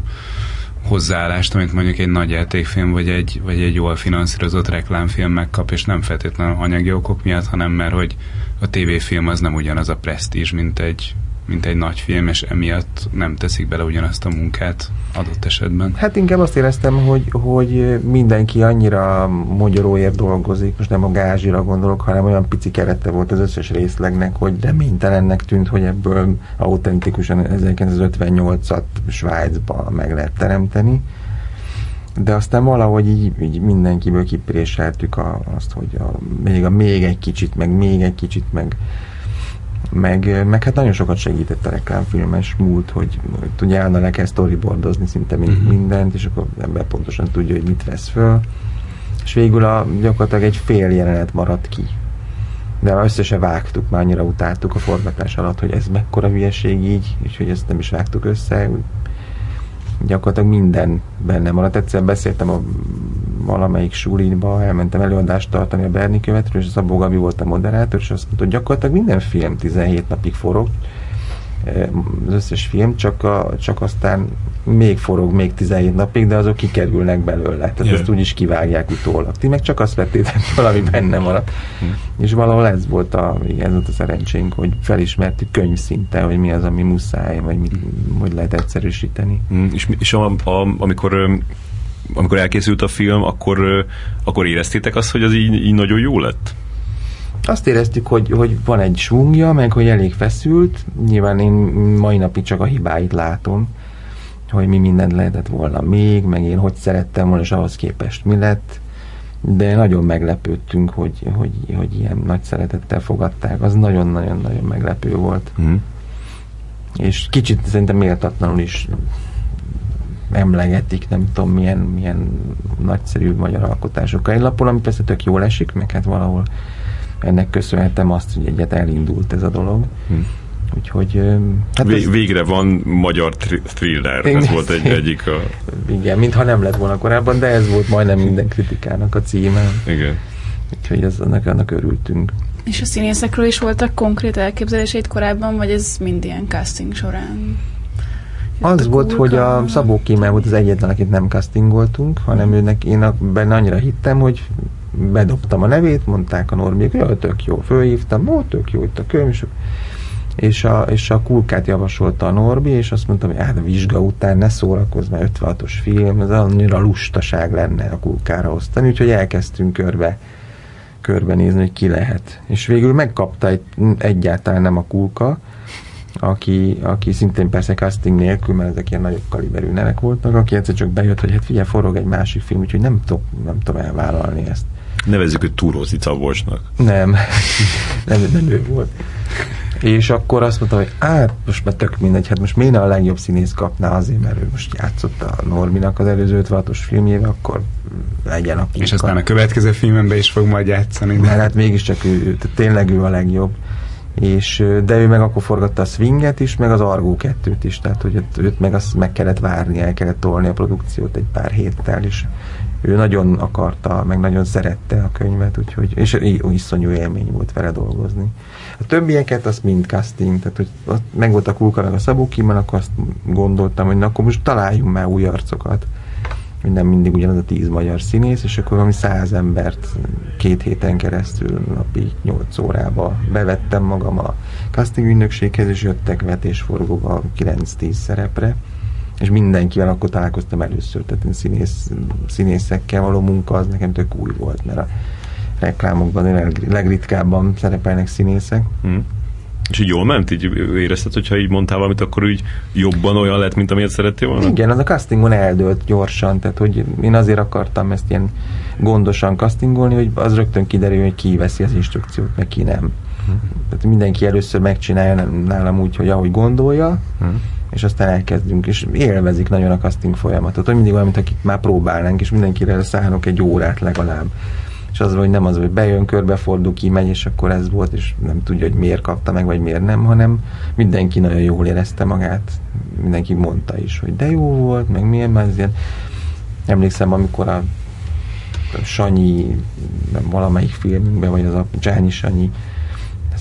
hozzáállást, amit mondjuk egy nagy játékfilm, vagy egy, vagy egy jól finanszírozott reklámfilm megkap, és nem feltétlenül anyagi okok miatt, hanem mert hogy a tévéfilm az nem ugyanaz a presztízs, mint egy, mint egy nagy film, és emiatt nem teszik bele ugyanazt a munkát adott esetben. Hát inkább azt éreztem, hogy, hogy mindenki annyira magyaróért dolgozik, most nem a gázsira gondolok, hanem olyan pici kerette volt az összes részlegnek, hogy reménytelennek tűnt, hogy ebből autentikusan 1958-at Svájcba meg lehet teremteni. De aztán valahogy így, így mindenkiből kipréseltük a, azt, hogy a, még, a, még egy kicsit, meg még egy kicsit, meg meg, meg hát nagyon sokat segített a reklámfilmes múlt, hogy, hogy tudja le kell storyboardozni szinte mind, uh-huh. mindent, és akkor ember pontosan tudja, hogy mit vesz föl. És végül a, gyakorlatilag egy fél jelenet maradt ki. De már össze se vágtuk, már annyira utáltuk a forgatás alatt, hogy ez mekkora hülyeség így, és hogy ezt nem is vágtuk össze. Gyakorlatilag minden benne maradt. Egyszer beszéltem a valamelyik suliba, elmentem előadást tartani a Berni követről, és Szabó Gabi volt a moderátor, és azt mondta, hogy gyakorlatilag minden film 17 napig forog, az összes film, csak, a, csak aztán még forog még 17 napig, de azok kikerülnek belőle. Tehát yeah. ezt úgyis kivágják utólag. Ti meg csak azt vettétek valami benne maradt. Mm. És valahol ez volt a, ez volt a szerencsénk, hogy felismertük könyv szinte, hogy mi az, ami muszáj, vagy mit, hogy lehet egyszerűsíteni. Mm. És, és a, a, amikor amikor elkészült a film, akkor, akkor éreztétek azt, hogy az így, így nagyon jó lett? Azt éreztük, hogy, hogy van egy svungja, meg hogy elég feszült. Nyilván én mai napig csak a hibáit látom, hogy mi mindent lehetett volna még, meg én hogy szerettem volna, és ahhoz képest mi lett. De nagyon meglepődtünk, hogy, hogy, hogy ilyen nagy szeretettel fogadták. Az nagyon-nagyon-nagyon meglepő volt. Mm. És kicsit szerintem méltatlanul is emlegetik, nem tudom milyen, milyen nagyszerű magyar alkotásokkal. Egy lapon, ami persze tök jól esik, meg hát valahol ennek köszönhetem azt, hogy egyet elindult ez a dolog. Hm. Úgyhogy... Hát Vé- végre van magyar thriller, ez volt egy egyik a... Igen, mintha nem lett volna korábban, de ez volt majdnem minden kritikának a címe. Igen. Úgyhogy ez, annak, annak örültünk. És a színészekről is voltak konkrét elképzeléseit korábban, vagy ez mind ilyen casting során? Az volt, hogy a Szabó Kémel volt az egyetlen, akit nem castingoltunk, hanem őnek én a, benne annyira hittem, hogy bedobtam a nevét, mondták a normiek, hogy tök jó, fölhívtam, ó, tök jó itt a könyv, és a, és a kulkát javasolta a Norbi, és azt mondtam, hogy hát a vizsga után ne szórakozz, mert 56-os film, ez annyira lustaság lenne a kulkára osztani, úgyhogy elkezdtünk körbe körbenézni, hogy ki lehet. És végül megkapta egy, egyáltalán nem a kulka, aki, aki szintén persze casting nélkül, mert ezek ilyen nagyobb kaliberű nevek voltak, aki egyszer csak bejött, hogy hát figyelj, forog egy másik film, úgyhogy nem tudom, nem tudom elvállalni ezt. Nevezzük őt Túrózi Szabolcsnak. Nem, nem, nem ő volt. És akkor azt mondta, hogy hát most már tök mindegy, hát most miért a legjobb színész kapná azért, mert ő most játszott a Norminak az előző 56-os filmjével, akkor legyen a És aztán a következő filmemben is fog majd játszani. De hát mégiscsak ő, ő, tényleg ő a legjobb és, de ő meg akkor forgatta a Swinget is, meg az Argo 2-t is, tehát hogy őt meg azt meg kellett várni, el kellett tolni a produkciót egy pár héttel, és ő nagyon akarta, meg nagyon szerette a könyvet, úgyhogy, és iszonyú élmény volt vele dolgozni. A többieket azt mind casting, tehát hogy meg volt a Kulka meg a Szabó Kimmel, akkor azt gondoltam, hogy na, akkor most találjunk már új arcokat hogy nem mindig ugyanaz a tíz magyar színész, és akkor valami száz embert két héten keresztül napi nyolc órába bevettem magam a casting ügynökséghez, és jöttek vetésforgók a 9-10 szerepre, és mindenkivel akkor találkoztam először, tehát színész, színészekkel való munka az nekem tök új volt, mert a reklámokban legritkábban szerepelnek színészek. Hmm. És így jól ment? Így érezted, hogyha így mondtál valamit, akkor így jobban olyan lett, mint amilyet szerettél volna? Igen, az a castingon eldőlt gyorsan, tehát hogy én azért akartam ezt ilyen gondosan castingolni, hogy az rögtön kiderül, hogy ki veszi az instrukciót, meg ki nem. Hmm. Tehát mindenki először megcsinálja nálam úgy, hogy ahogy gondolja, hmm. És aztán elkezdünk, és élvezik nagyon a casting folyamatot, hogy mindig valamit, akit már próbálnánk, és mindenkire szállnak egy órát legalább. És az, hogy nem az, hogy bejön, körbefordul, kimegy, és akkor ez volt, és nem tudja, hogy miért kapta meg, vagy miért nem, hanem mindenki nagyon jól érezte magát, mindenki mondta is, hogy de jó volt, meg milyen, ez ilyen, emlékszem, amikor a Sanyi, valamelyik filmünkben, vagy az a Csányi Sanyi,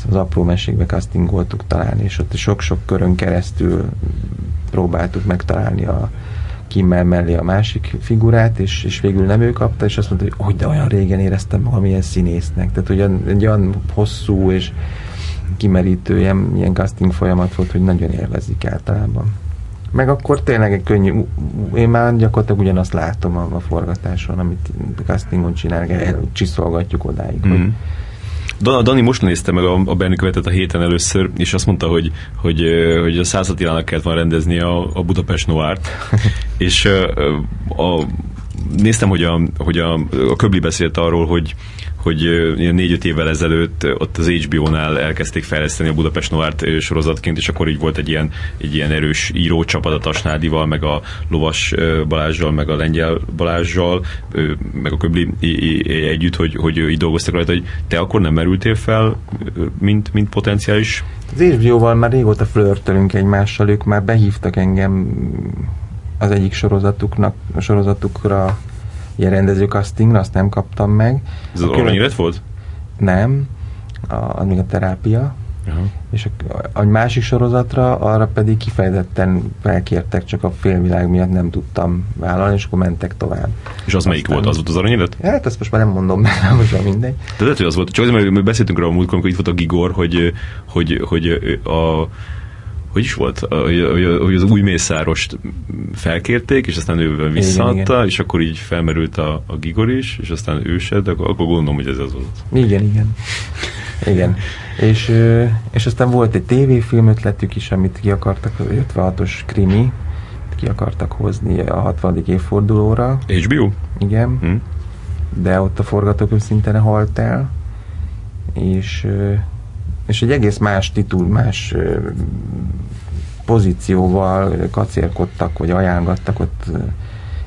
az apró mesékbe castingoltuk talán, és ott sok-sok körön keresztül próbáltuk megtalálni a kimmel mellé a másik figurát, és, és végül nem ő kapta, és azt mondta, hogy hogy de olyan régen éreztem magam ilyen színésznek. Tehát olyan, egy olyan hosszú és kimerítő ilyen, ilyen casting folyamat volt, hogy nagyon élvezik általában. Meg akkor tényleg egy könnyű, én már gyakorlatilag ugyanazt látom a, a forgatáson, amit castingon csinál, csiszolgatjuk odáig, mm. hogy Dani most nézte meg a, a követet a héten először, és azt mondta, hogy, hogy, hogy a Százatilának kellett van rendezni a, a Budapest Noárt, és a, a, néztem, hogy a, hogy a, a Köbli beszélt arról, hogy, hogy négy-öt évvel ezelőtt ott az HBO-nál elkezdték fejleszteni a Budapest Noárt sorozatként, és akkor így volt egy ilyen, egy ilyen erős írócsapat a Tasnádival, meg a Lovas Balázsjal, meg a Lengyel Balázsjal, meg a Köbli együtt, hogy, hogy így dolgoztak rajta, hogy te akkor nem merültél fel, mint, mint potenciális? Az HBO-val már régóta flörtölünk egymással, ők már behívtak engem az egyik sorozatuknak, sorozatukra ilyen rendező castingra, azt nem kaptam meg. Ez az aranyélet volt? Nem, a, az még a terápia. Aha. És a, a másik sorozatra arra pedig kifejezetten felkértek, csak a félvilág miatt nem tudtam vállalni, és akkor mentek tovább. És az melyik volt? Az volt az aranyélet? Hát ezt most már nem mondom, mert most már mindegy. De lehet, hogy az volt. Csak azért, mert beszéltünk róla a múltkor, amikor itt volt a Gigor, hogy, hogy, hogy a hogy is volt, hogy, hogy az új mészárost felkérték, és aztán ő visszaadta, igen, igen. és akkor így felmerült a, a Gigor is, és aztán ő se, de akkor, akkor gondolom, hogy ez az volt. Igen, igen. Igen. És, és aztán volt egy tévéfilm ötletük is, amit ki akartak, 56-os krimi, ki akartak hozni a 60. évfordulóra. HBO? Igen. Hm. De ott a forgatókönyv szinten halt el, és és egy egész más titul, más pozícióval kacérkodtak, vagy ajánlgattak ott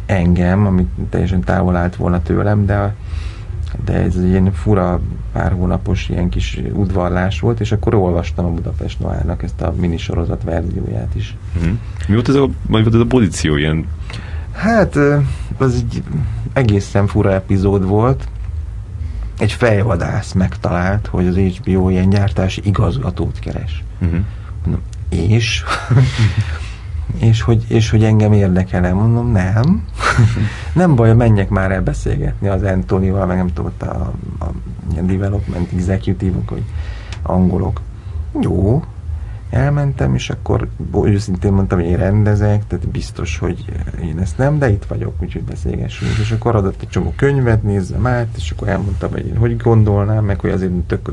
engem, amit teljesen távol állt volna tőlem, de, de ez egy ilyen fura pár hónapos ilyen kis udvarlás volt, és akkor olvastam a Budapest Noárnak ezt a minisorozat verzióját is. Mm. Mi volt ez a, mi volt ez a pozíció ilyen? Hát, az egy egészen fura epizód volt egy fejvadász megtalált, hogy az HBO ilyen gyártási igazgatót keres. Uh-huh. Mondom, és? és, hogy, és hogy engem érdekel Mondom, nem. nem baj, menjek már el beszélgetni az Antonival, meg nem tudom, a, a, a development executive hogy angolok. Jó, elmentem, és akkor őszintén mondtam, hogy én rendezek, tehát biztos, hogy én ezt nem, de itt vagyok, úgyhogy beszélgessünk. És akkor adott egy csomó könyvet, nézzem át, és akkor elmondtam, hogy én hogy gondolnám, meg hogy azért tök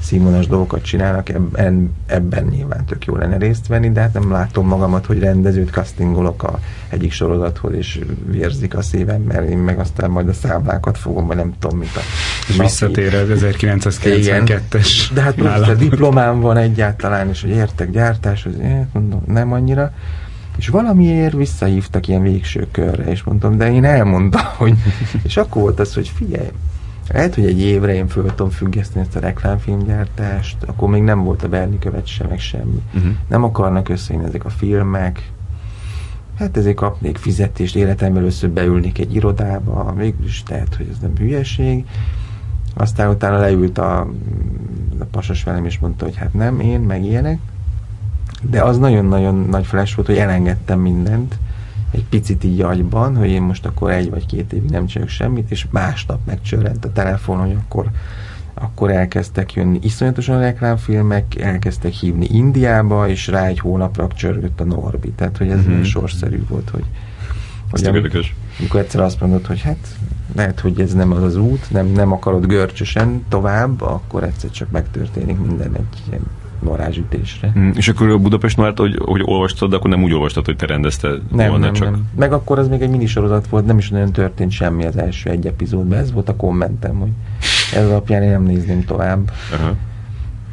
színvonas dolgokat csinálnak, ebben, ebben nyilván tök jó lenne részt venni, de hát nem látom magamat, hogy rendezőt castingolok a egyik sorozathoz, és vérzik a szívem, mert én meg aztán majd a számlákat fogom, vagy nem tudom, mint a... És visszatér az 1992-es. De hát a diplomám van egyáltalán, és hogy értek gyártáshoz, mondom, nem annyira. És valamiért visszahívtak ilyen végső körre, és mondtam, de én elmondtam, hogy... És akkor volt az, hogy figyelj, lehet, hogy egy évre én föl tudom függeszteni ezt a reklámfilmgyártást, akkor még nem volt a Berni követ sem, meg semmi. Uh-huh. Nem akarnak összejönni ezek a filmek, hát ezért kapnék fizetést, életemben először beülnék egy irodába, mégis tehát, hogy ez nem hülyeség. Aztán utána leült a, a pasas velem, és mondta, hogy hát nem, én, meg ilyenek. De az nagyon-nagyon nagy flash volt, hogy elengedtem mindent, egy picit így agyban, hogy én most akkor egy vagy két évig nem csinálok semmit, és másnap megcsörrent a telefon, hogy akkor, akkor elkezdtek jönni iszonyatosan reklámfilmek, elkezdtek hívni Indiába, és rá egy hónapra csörgött a Norbi. Tehát, hogy ez mm-hmm. sorszerű volt, hogy, hogy am- amikor egyszer azt mondod, hogy hát lehet, hogy ez nem az az út, nem, nem akarod görcsösen tovább, akkor egyszer csak megtörténik minden egy ilyen varázsütésre. Mm, és akkor a Budapest Noárt, hogy, hogy olvastad, de akkor nem úgy olvastad, hogy te rendezted nem, volna, nem, csak... Nem. Meg akkor az még egy minisorozat volt, nem is nagyon történt semmi az első egy epizódban, ez volt a kommentem, hogy ez alapján én nem nézném tovább. Uh-huh.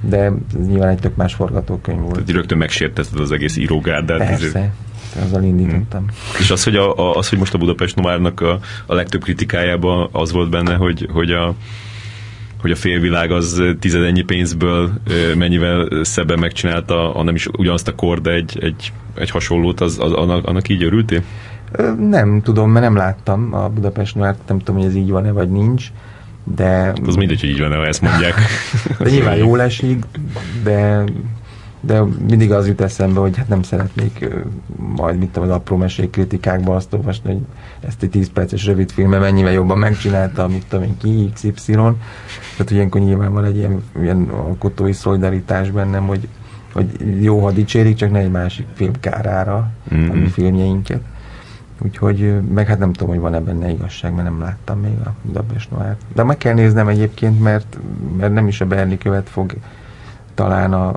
De nyilván egy tök más forgatókönyv volt. Tehát rögtön megsértetted az egész írógárdát. Persze. Ezért azzal indítottam. Mm. És az, hogy, a, a, az, hogy most a Budapest Noárnak a, a legtöbb kritikájában az volt benne, hogy, hogy a hogy a félvilág az tizedennyi pénzből mennyivel szebben megcsinálta, a nem is ugyanazt a kor, de egy, egy, egy hasonlót, az, az annak, annak így örültél? Nem tudom, mert nem láttam a Budapest Noárt, nem tudom, hogy ez így van-e, vagy nincs, de... Az mindegy, hogy így van-e, ha ezt mondják. de nyilván jól esik, de de mindig az jut eszembe, hogy hát nem szeretnék majd, mit tudom, az apró mesék kritikákba azt olvasni, hogy ezt egy 10 perces rövid filme mennyivel jobban megcsinálta, mit tudom én, ki, XY. Tehát, ilyenkor nyilván van egy ilyen, ilyen alkotói szolidaritás bennem, hogy, hogy jó, ha dicsérik, csak ne egy másik film kárára mm-hmm. a mi filmjeinket. Úgyhogy, meg hát nem tudom, hogy van-e benne igazság, mert nem láttam még a Dabes Noir. De meg kell néznem egyébként, mert, mert nem is a Berni követ fog talán a,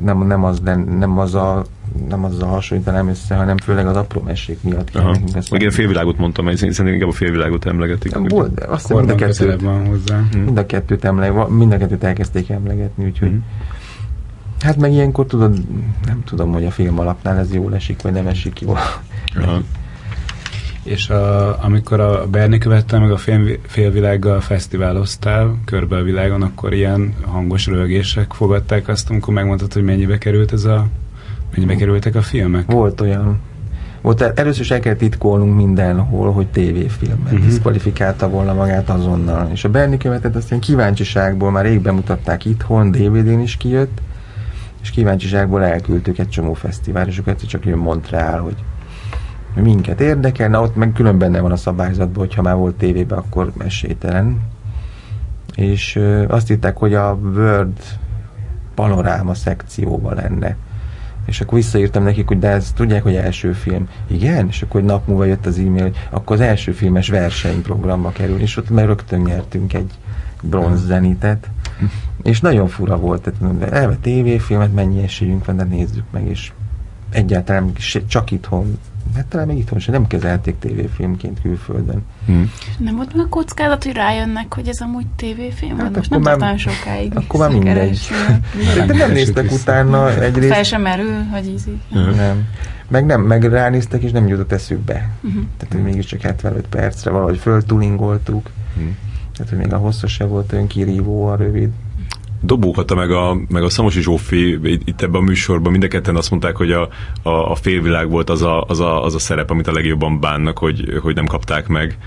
nem, nem, az, nem az a nem azzal hasonlítanám össze, hanem főleg az apró mesék miatt kell. Meg én félvilágot mondtam, hogy szerintem inkább a félvilágot emlegetik. Volt, azt mind a kettőt, van hozzá. Mind a kettőt, emleg, mind a kettőt elkezdték emlegetni, úgyhogy mm. Hát meg ilyenkor tudod, nem tudom, hogy a film alapnál ez jól esik, vagy nem esik jól. Aha. És a, amikor a Berni követte meg a film, félvilággal fesztiváloztál körbe a világon, akkor ilyen hangos rögések fogadták azt, amikor megmondtad, hogy mennyibe került ez a mennyibe kerültek a filmek? Volt olyan. Volt, először is el kell titkolnunk mindenhol, hogy tévéfilm, mert uh-huh. diszkvalifikálta volna magát azonnal. És a Berni követet azt ilyen kíváncsiságból már rég bemutatták itthon, DVD-n is kijött, és kíváncsiságból elküldtük egy csomó fesztivál, és akkor csak jön Montreal, hogy minket érdekel, na ott meg külön benne van a szabályzatban, hogy ha már volt tévében, akkor esélytelen. És ö, azt hitták, hogy a Word panoráma szekcióban lenne. És akkor visszaírtam nekik, hogy de ez tudják, hogy első film. Igen? És akkor egy nap múlva jött az e-mail, hogy akkor az első filmes versenyprogramba kerül, és ott meg rögtön nyertünk egy bronz zenitet. És nagyon fura volt, tehát elve tévéfilmet, mennyi esélyünk van, de nézzük meg, és egyáltalán csak itthon Hát talán még itthon sem nem kezelték tévéfilmként külföldön. Hmm. Nem volt meg a kockázat, hogy rájönnek, hogy ez amúgy tévéfilm? Hát Most nem már, sokáig. Akkor már mindegy. De, de nem néztek utána egyrészt. Fel sem merül, hogy ízi. Uh-huh. Nem. Meg nem, meg ránéztek, és nem jutott eszükbe. Uh-huh. Tehát, hogy mégiscsak 75 percre valahogy föltulingoltuk. Uh-huh. Tehát, hogy még a hosszas se volt olyan kirívó, a rövid. Dobóhata meg a, meg a Szamosi Zsófi itt ebben a műsorban mind a ketten azt mondták, hogy a, a, a félvilág volt az a, az, a, az a szerep, amit a legjobban bánnak, hogy, hogy nem kapták meg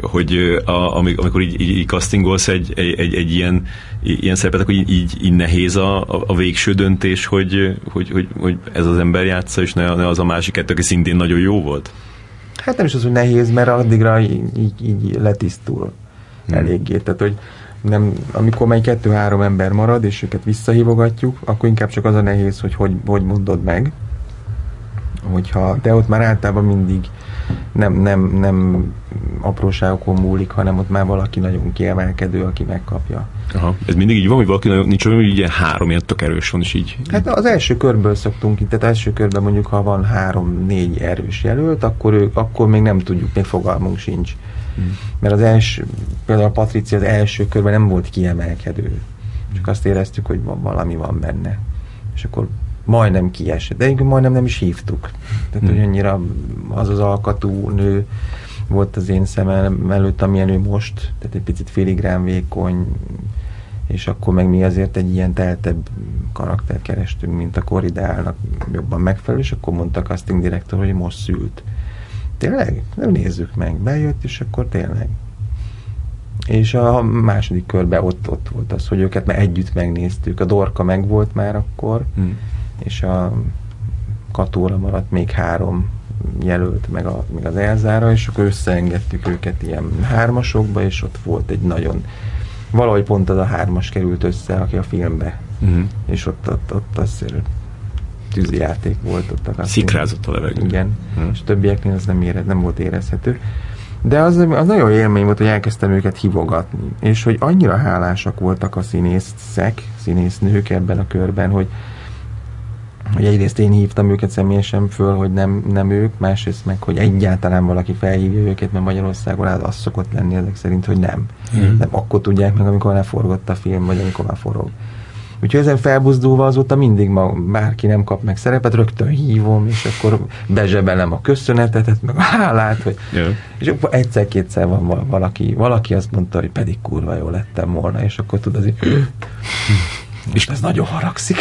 hogy a, amikor így, így, így castingolsz egy, egy, egy, egy ilyen, ilyen szerepet, akkor így, így, így nehéz a, a végső döntés, hogy, hogy, hogy, hogy ez az ember játsza, és ne, ne az a másik kettő, aki szintén nagyon jó volt? Hát nem is az, hogy nehéz, mert addigra így, így, így letisztul hmm. eléggé. Tehát, hogy nem, amikor mely kettő-három ember marad, és őket visszahívogatjuk, akkor inkább csak az a nehéz, hogy hogy, hogy mondod meg. Hogyha, de ott már általában mindig nem, nem, nem apróságokon múlik, hanem ott már valaki nagyon kiemelkedő, aki megkapja. Aha. Ez mindig így van, hogy valaki nagyon, nincs olyan, hogy ilyen három ilyen tök erős van, és így... Hát az első körből szoktunk, tehát első körben mondjuk, ha van három-négy erős jelölt, akkor, ők, akkor még nem tudjuk, még fogalmunk sincs. Hmm. Mert az első, például a Patricia az első körben nem volt kiemelkedő. Csak azt éreztük, hogy van, valami van benne. És akkor majdnem kiesett. De majdnem nem is hívtuk. Tehát, hmm. hogy annyira az az alkatú nő volt az én szemem előtt, amilyen ő most, tehát egy picit filigrán vékony, és akkor meg mi azért egy ilyen teltebb karakter kerestünk, mint a korrideálnak jobban megfelelő, és akkor mondta a casting direktor, hogy most szült. Tényleg? Nem nézzük meg. Bejött, és akkor tényleg. És a második körben ott, ott volt az, hogy őket már együtt megnéztük. A Dorka meg volt már akkor, hmm. és a Katóra maradt még három jelölt meg, a, meg az Elzára, és akkor összeengedtük őket ilyen hármasokba, és ott volt egy nagyon valahogy pont az a hármas került össze, aki a filmbe. Uh-huh. És ott, ott, ott azért tűzijáték volt ott. A Szikrázott a levegő. Igen, uh-huh. és többieknél az nem, éred, nem volt érezhető. De az, az nagyon élmény volt, hogy elkezdtem őket hívogatni, és hogy annyira hálásak voltak a színészek, színésznők ebben a körben, hogy hogy egyrészt én hívtam őket személyesen föl, hogy nem, nem ők, másrészt meg, hogy egyáltalán valaki felhívja őket, mert Magyarországon az, az szokott lenni ezek szerint, hogy nem. Mm. Nem akkor tudják meg, amikor leforgott a film, vagy amikor már forog. Úgyhogy ezen felbuzdulva azóta mindig ma bárki nem kap meg szerepet, rögtön hívom, és akkor bezsebelem a köszönetet, meg a hálát, hogy, yeah. és akkor egyszer-kétszer van valaki, valaki azt mondta, hogy pedig kurva jó lettem volna, és akkor tudod, hogy és ez nagyon haragszik.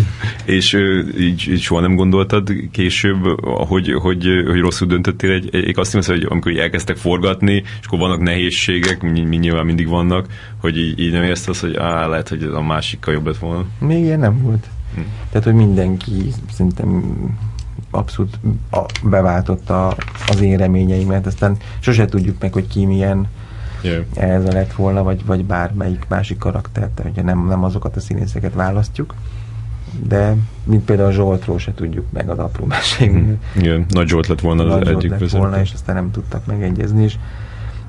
és így, így soha nem gondoltad később, hogy, hogy, hogy rosszul döntöttél egy, egy azt hiszem, hogy amikor így elkezdtek forgatni, és akkor vannak nehézségek, mi, nyilván mindig vannak, hogy így, így nem érsz az, hogy á, lehet, hogy a másikkal jobb lett volna. Még ilyen nem volt. Hm. Tehát, hogy mindenki szerintem abszolút beváltotta az én reményeimet, aztán sose tudjuk meg, hogy ki milyen yeah. ez a lett volna, vagy, vagy bármelyik másik karakter, tehát ugye nem, nem azokat a színészeket választjuk, de mint például Zsoltról se tudjuk meg az apró. Mm. Igen, Nagy Zsolt lett volna Nagy az egyik lett volna, és aztán nem tudtak megegyezni, és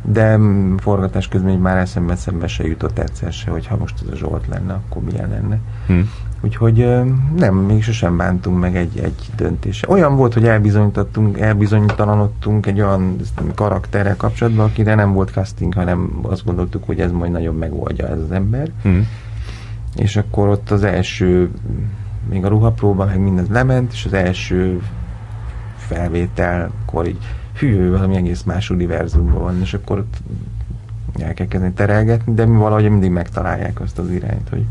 de forgatás közben már eszembe szembe se jutott egyszer se, hogy ha most ez a Zsolt lenne, akkor milyen lenne. Hmm. Úgyhogy nem, még sosem bántunk meg egy, egy döntése. Olyan volt, hogy elbizonyítottunk, elbizonytalanodtunk egy olyan karakterrel kapcsolatban, akire nem volt casting, hanem azt gondoltuk, hogy ez majd nagyon megoldja ez az ember. Hmm. És akkor ott az első, még a ruhapróban meg minden lement, és az első felvételkor így hű, valami egész más univerzumban van, és akkor ott el kell kezdeni terelgetni, de mi valahogy mindig megtalálják azt az irányt, hogy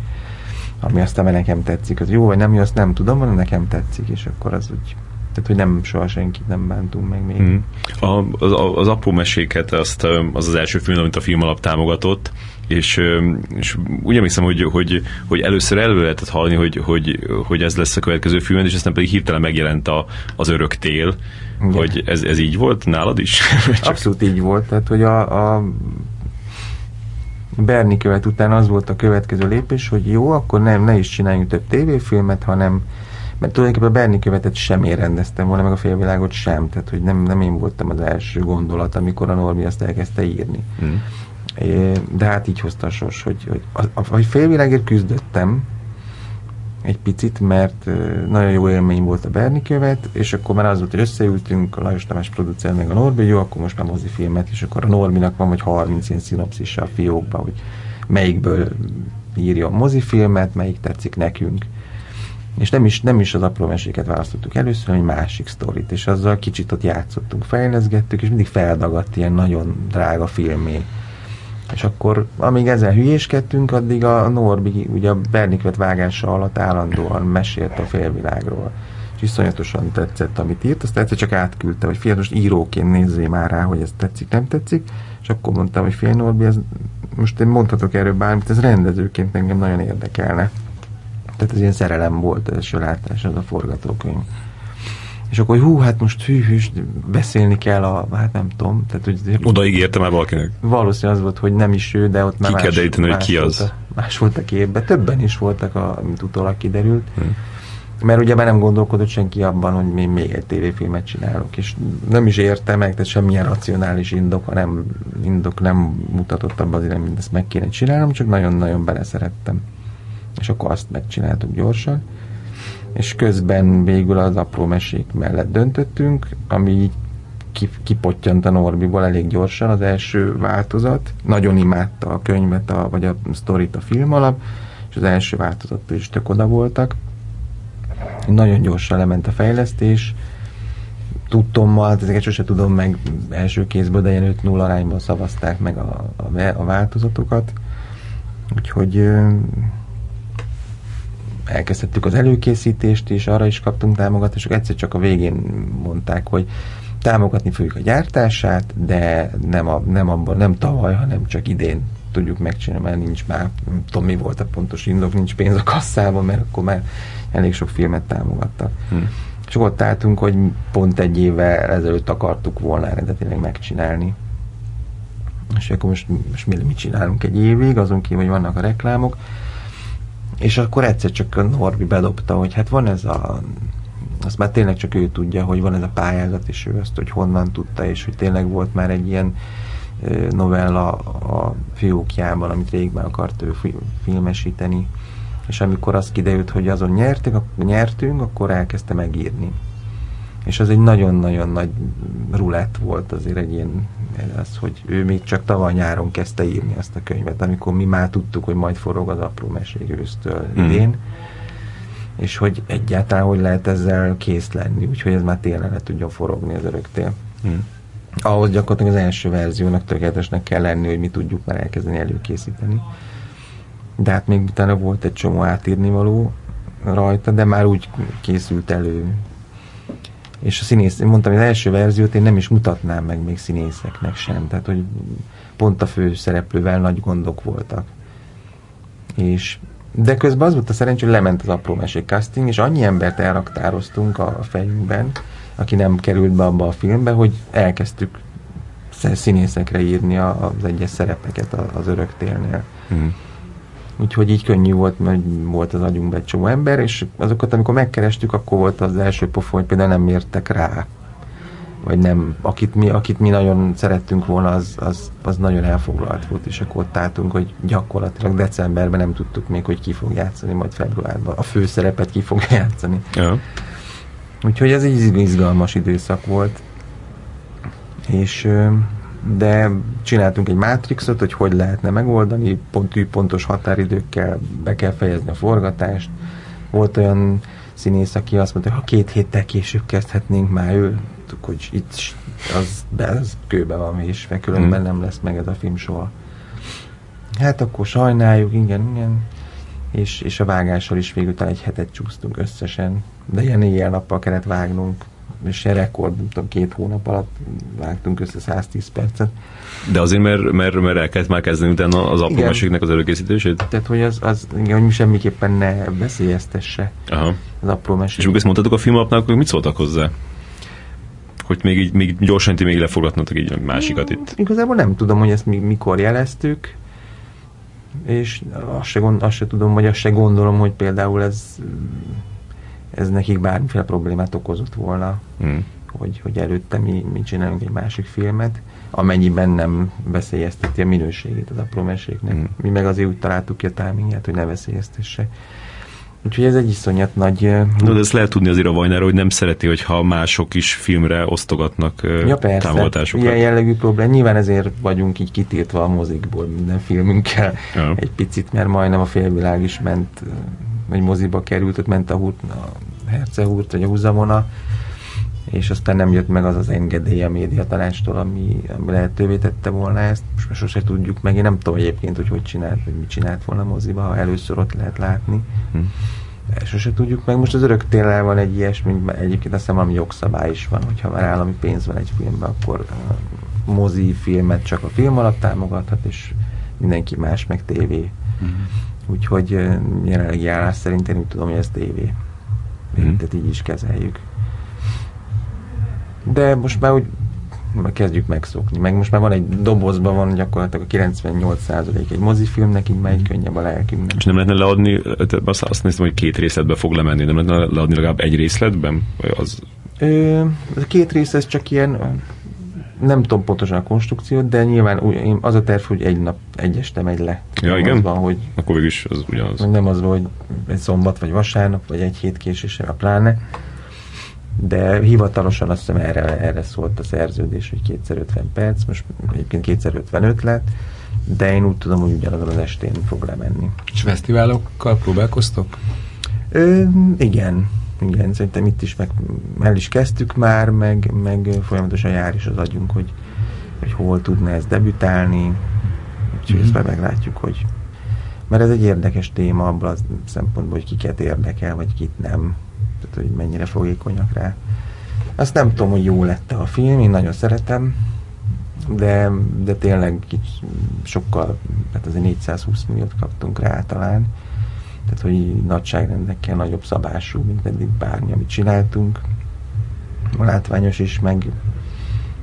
ami aztán nekem tetszik, az jó vagy nem jó, azt nem tudom, hanem nekem tetszik, és akkor az úgy tehát, hogy nem soha senkit nem bántunk meg még. Mm. A, az, az apró meséket, azt, az az első film, amit a film alap támogatott, és, és úgy emlékszem, hogy, hogy, hogy először elő lehetett hallani, hogy, hogy, hogy ez lesz a következő film, és aztán pedig hirtelen megjelent a, az örök tél, Igen. hogy ez, ez így volt nálad is? Abszolút így volt, tehát hogy a, a Berni követ után az volt a következő lépés, hogy jó, akkor nem, ne is csináljunk több tévéfilmet, hanem mert tulajdonképpen a Berni követet sem én rendeztem volna, meg a félvilágot sem, tehát hogy nem, nem én voltam az első gondolat, amikor a Normi azt elkezdte írni. Mm. De hát így hozta a sors, hogy, hogy a, a, a félvilágért küzdöttem egy picit, mert nagyon jó élmény volt a Berni követ, és akkor már az volt, hogy összeültünk, a Lajos Tamás producer, meg a Norbi, jó, akkor most már mozifilmet, és akkor a Norbinak van vagy 30 ilyen szinopszisa a fiókban, hogy melyikből írja a mozifilmet, melyik tetszik nekünk. És nem is, nem is az apró meséket választottuk először, hanem egy másik sztorit, és azzal kicsit ott játszottunk, fejleszgettük, és mindig feldagadt ilyen nagyon drága filmé és akkor, amíg ezen hülyéskedtünk, addig a Norbi ugye a Bernikvet vágása alatt állandóan mesélt a félvilágról. És iszonyatosan tetszett, amit írt, azt egyszer csak átküldte, hogy fiat, most íróként nézzé már rá, hogy ez tetszik, nem tetszik, és akkor mondtam, hogy fél Norbi, ez, most én mondhatok erről bármit, ez rendezőként engem nagyon érdekelne. Tehát ez ilyen szerelem volt, ez a látás, ez a forgatókönyv. És akkor, hogy hú, hát most hű, hű, beszélni kell a, hát nem tudom. Tehát, hogy, Odaígérte már valakinek? Valószínűleg az volt, hogy nem is ő, de ott már ki más, kell deríteni, hogy ki az. Volt a, más volt a képben. Többen is voltak, a, mint utólag kiderült. Hmm. Mert ugye már nem gondolkodott senki abban, hogy még, még egy tévéfilmet csinálok, és nem is érte meg, tehát semmilyen racionális indok, nem, indok nem mutatott abban azért, hogy ezt meg kéne csinálnom, csak nagyon-nagyon beleszerettem. És akkor azt megcsináltuk gyorsan és közben végül az apró mesék mellett döntöttünk, ami kipottyant a Norbiból elég gyorsan az első változat. Nagyon imádta a könyvet, a, vagy a sztorit a film alap, és az első változattól is tök oda voltak. Nagyon gyorsan lement a fejlesztés, tudtommal, hát ezeket sose tudom meg első kézből, de ilyen 5-0 arányban szavazták meg a, a, a változatokat. Úgyhogy elkezdhettük az előkészítést, és arra is kaptunk támogatást, egyszer csak a végén mondták, hogy támogatni fogjuk a gyártását, de nem, a, nem, abban, nem tavaly, hanem csak idén tudjuk megcsinálni, mert nincs már, nem tudom mi volt a pontos indok, nincs pénz a kasszában, mert akkor már elég sok filmet támogattak. Hmm. És ott álltunk, hogy pont egy évvel ezelőtt akartuk volna eredetileg megcsinálni. És akkor most, most mit csinálunk egy évig, azon kívül, hogy vannak a reklámok, és akkor egyszer csak a Norbi bedobta, hogy hát van ez a azt már tényleg csak ő tudja, hogy van ez a pályázat, és ő azt, hogy honnan tudta, és hogy tényleg volt már egy ilyen novella a fiókjában, amit régben akart ő filmesíteni, és amikor az kiderült, hogy azon nyertünk, nyertünk, akkor elkezdte megírni. És az egy nagyon-nagyon nagy rulett volt azért egy ilyen az, hogy ő még csak tavaly nyáron kezdte írni azt a könyvet, amikor mi már tudtuk, hogy majd forog az apró mesék ősztől mm. idén, és hogy egyáltalán hogy lehet ezzel kész lenni, úgyhogy ez már tényleg le tudjon forogni az öröktél. Mm. Ahhoz gyakorlatilag az első verziónak tökéletesnek kell lenni, hogy mi tudjuk már elkezdeni előkészíteni. De hát még utána volt egy csomó átírni való rajta, de már úgy készült elő és a színész, én mondtam, hogy az első verziót én nem is mutatnám meg még színészeknek sem, tehát hogy pont a fő szereplővel nagy gondok voltak. És De közben az volt a szerencsé, hogy lement az apró mesék casting, és annyi embert elraktároztunk a fejünkben, aki nem került be abba a filmbe, hogy elkezdtük színészekre írni az egyes szerepeket az öröktélnél. Mm. Úgyhogy így könnyű volt, mert volt az agyunkban egy csomó ember, és azokat, amikor megkerestük, akkor volt az első pofon, hogy például nem értek rá vagy nem, akit mi, akit mi nagyon szerettünk volna, az, az, az nagyon elfoglalt volt, és akkor ott álltunk, hogy gyakorlatilag decemberben nem tudtuk még, hogy ki fog játszani, majd februárban a főszerepet ki fog játszani. Ja. Úgyhogy ez egy izgalmas időszak volt. És de csináltunk egy mátrixot, hogy hogy lehetne megoldani, pont, pontos határidőkkel be kell fejezni a forgatást. Volt olyan színész, aki azt mondta, hogy ha két héttel később kezdhetnénk, már ő hogy itt az, az kőbe van vésve, különben hmm. nem lesz meg ez a film soha. Hát akkor sajnáljuk, igen, igen. És, és a vágással is végül talán egy hetet csúsztunk összesen, de ilyen éjjel-nappal kellett vágnunk, és ilyen rekord, nem tudom, két hónap alatt vágtunk össze 110 percet. De azért, mert, mert, mert el kellett már kezdeni utána az apró meséknek az előkészítését? Tehát, hogy az, az igen, hogy semmiképpen ne veszélyeztesse Aha. az apró mesék. És amikor ezt mondtatok a filmapnak, hogy mit szóltak hozzá? hogy még, így, még gyorsan ti még lefogadnatok így a másikat itt? Igazából nem tudom, hogy ezt mi, mikor jeleztük, és azt se, gond, azt se tudom, vagy azt se gondolom, hogy például ez, ez nekik bármiféle problémát okozott volna, hmm. hogy, hogy előtte mi, mi csinálunk egy másik filmet, amennyiben nem veszélyezteti a minőségét az apró meséknek. Hmm. Mi meg azért úgy találtuk ki a támingját, hogy ne veszélyeztesse. Úgyhogy ez egy iszonyat nagy... No, de ezt lehet tudni azért a Vajnára, hogy nem szereti, hogyha mások is filmre osztogatnak ja, persze. támogatásokat. Ilyen jellegű probléma. Nyilván ezért vagyunk így kitiltva a mozikból minden filmünkkel ja. egy picit, mert majdnem a félvilág is ment, vagy moziba került, ott ment a, húrt, a Hercehúrt, vagy a Húzamona, és aztán nem jött meg az az engedély a médiatanástól, ami, ami lehetővé tette volna ezt. Most már sose tudjuk meg. Én nem tudom egyébként, hogy hogy csinált, vagy mit csinált volna moziba, ha először ott lehet látni. Hm. Sose tudjuk meg. Most az örök tényleg van egy ilyesmi, egyébként azt hiszem valami jogszabály is van, hogyha már állami pénz van egy filmben, akkor uh, mozi filmet csak a film alatt támogathat, és mindenki más meg tévé. Mm. Úgyhogy uh, jelenlegi állás szerint én úgy tudom, hogy ez tévé. Mm. Tehát így is kezeljük de most már úgy kezdjük megszokni. Meg most már van egy dobozban van gyakorlatilag a 98% egy mozifilmnek, így már egy könnyebb a lelkünknek. És nem lehetne leadni, azt, azt néztem, hogy két részletbe fog lemenni, nem lehetne leadni legalább egy részletben? Az... Ö, a két rész ez csak ilyen, nem tudom pontosan a konstrukciót, de nyilván az a terv, hogy egy nap, egy este megy le. Ja, nem igen? Az van, hogy, Akkor végül is az ugyanaz. Nem az, hogy egy szombat, vagy vasárnap, vagy egy hét késéssel a pláne de hivatalosan azt hiszem erre, erre szólt a szerződés, hogy kétszer 50 perc, most egyébként kétszer 55 lett, de én úgy tudom, hogy ugyanazon az estén fog lemenni. És fesztiválokkal próbálkoztok? Ö, igen, igen, szerintem itt is meg, el is kezdtük már, meg, meg folyamatosan jár is az agyunk, hogy, hogy hol tudna ez debütálni, úgyhogy mm-hmm. ezt majd meglátjuk, hogy mert ez egy érdekes téma abban a szempontból, hogy kiket érdekel, vagy kit nem tehát hogy mennyire fogékonyak rá. Azt nem tudom, hogy jó lett a film, én nagyon szeretem, de, de tényleg sokkal, hát azért 420 milliót kaptunk rá talán, tehát hogy nagyságrendekkel nagyobb szabású, mint eddig bármi, amit csináltunk. Látványos is, meg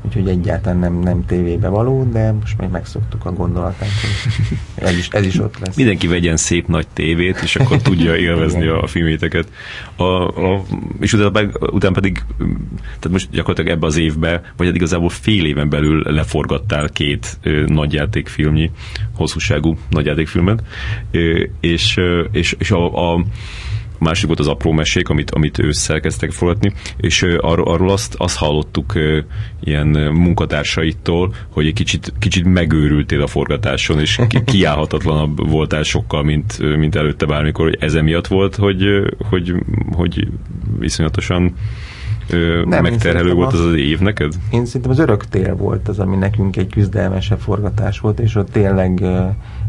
úgyhogy egyáltalán nem, nem tévébe való, de most még megszoktuk a gondolatát, hogy ez is, ez is ott lesz. Mindenki vegyen szép nagy tévét, és akkor tudja élvezni a filméteket. A, a, és utána, utána pedig, tehát most gyakorlatilag ebbe az évbe, vagy eddig igazából fél éven belül leforgattál két ö, nagyjátékfilmnyi, hosszúságú nagyjátékfilmet, ö, és, és, és a, a a másik volt az apró mesék, amit, amit ősszel kezdtek forgatni, és arról, arról azt, azt hallottuk ilyen munkatársaitól, hogy egy kicsit, kicsit megőrültél a forgatáson, és ki, kiállhatatlanabb voltál sokkal, mint, mint előtte bármikor, hogy ez emiatt volt, hogy, hogy, hogy viszonyatosan nem, megterhelő volt az az év neked? Én szerintem az örök tél volt az, ami nekünk egy küzdelmesebb forgatás volt, és ott tényleg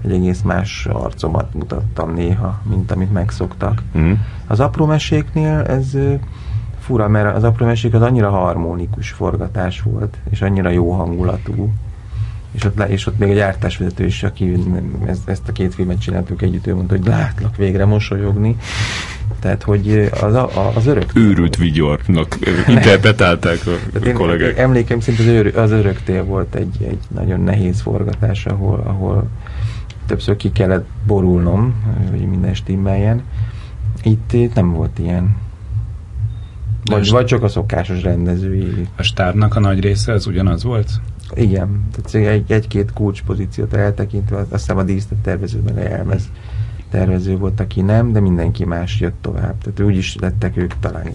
egy egész más arcomat mutattam néha, mint amit megszoktak. Mm. Az apró meséknél ez fura, mert az apró mesék az annyira harmonikus forgatás volt, és annyira jó hangulatú, és ott, le, és ott még a gyártásvezető is, aki ezt, ezt a két filmet csináltuk együtt, ő mondta, hogy látlak végre mosolyogni. Tehát, hogy az, a, az örök... Őrült vigyornak interpretálták a Tehát kollégák. Emlékem szerint az, őr, az öröktél volt egy, egy nagyon nehéz forgatás, ahol, ahol többször ki kellett borulnom, hogy minden stimmeljen. Itt, itt nem volt ilyen. Vagy, vagy csak a szokásos rendezői. A stábnak a nagy része az ugyanaz volt? Igen, tehát egy, egy-két kulcspozíciót eltekintve, aztán a díszlet tervező meg a jelmez tervező volt, aki nem, de mindenki más jött tovább. Tehát úgy is lettek ők talán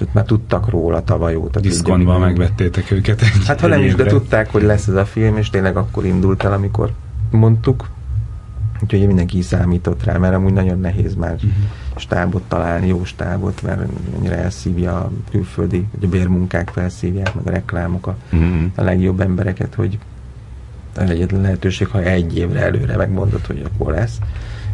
tehát már tudtak róla tavaly óta. Diszkontban megvettétek őket. Egy hát ha nem is, de tudták, hogy lesz ez a film, és tényleg akkor indult el, amikor mondtuk. Úgyhogy mindenki számított rá, mert amúgy nagyon nehéz már uh-huh. stábot találni, jó stábot, mert annyira elszívja a külföldi, vagy a bérmunkák felszívják, meg a reklámok a, uh-huh. a legjobb embereket, hogy egyetlen lehetőség, ha egy évre előre megmondod, hogy akkor lesz.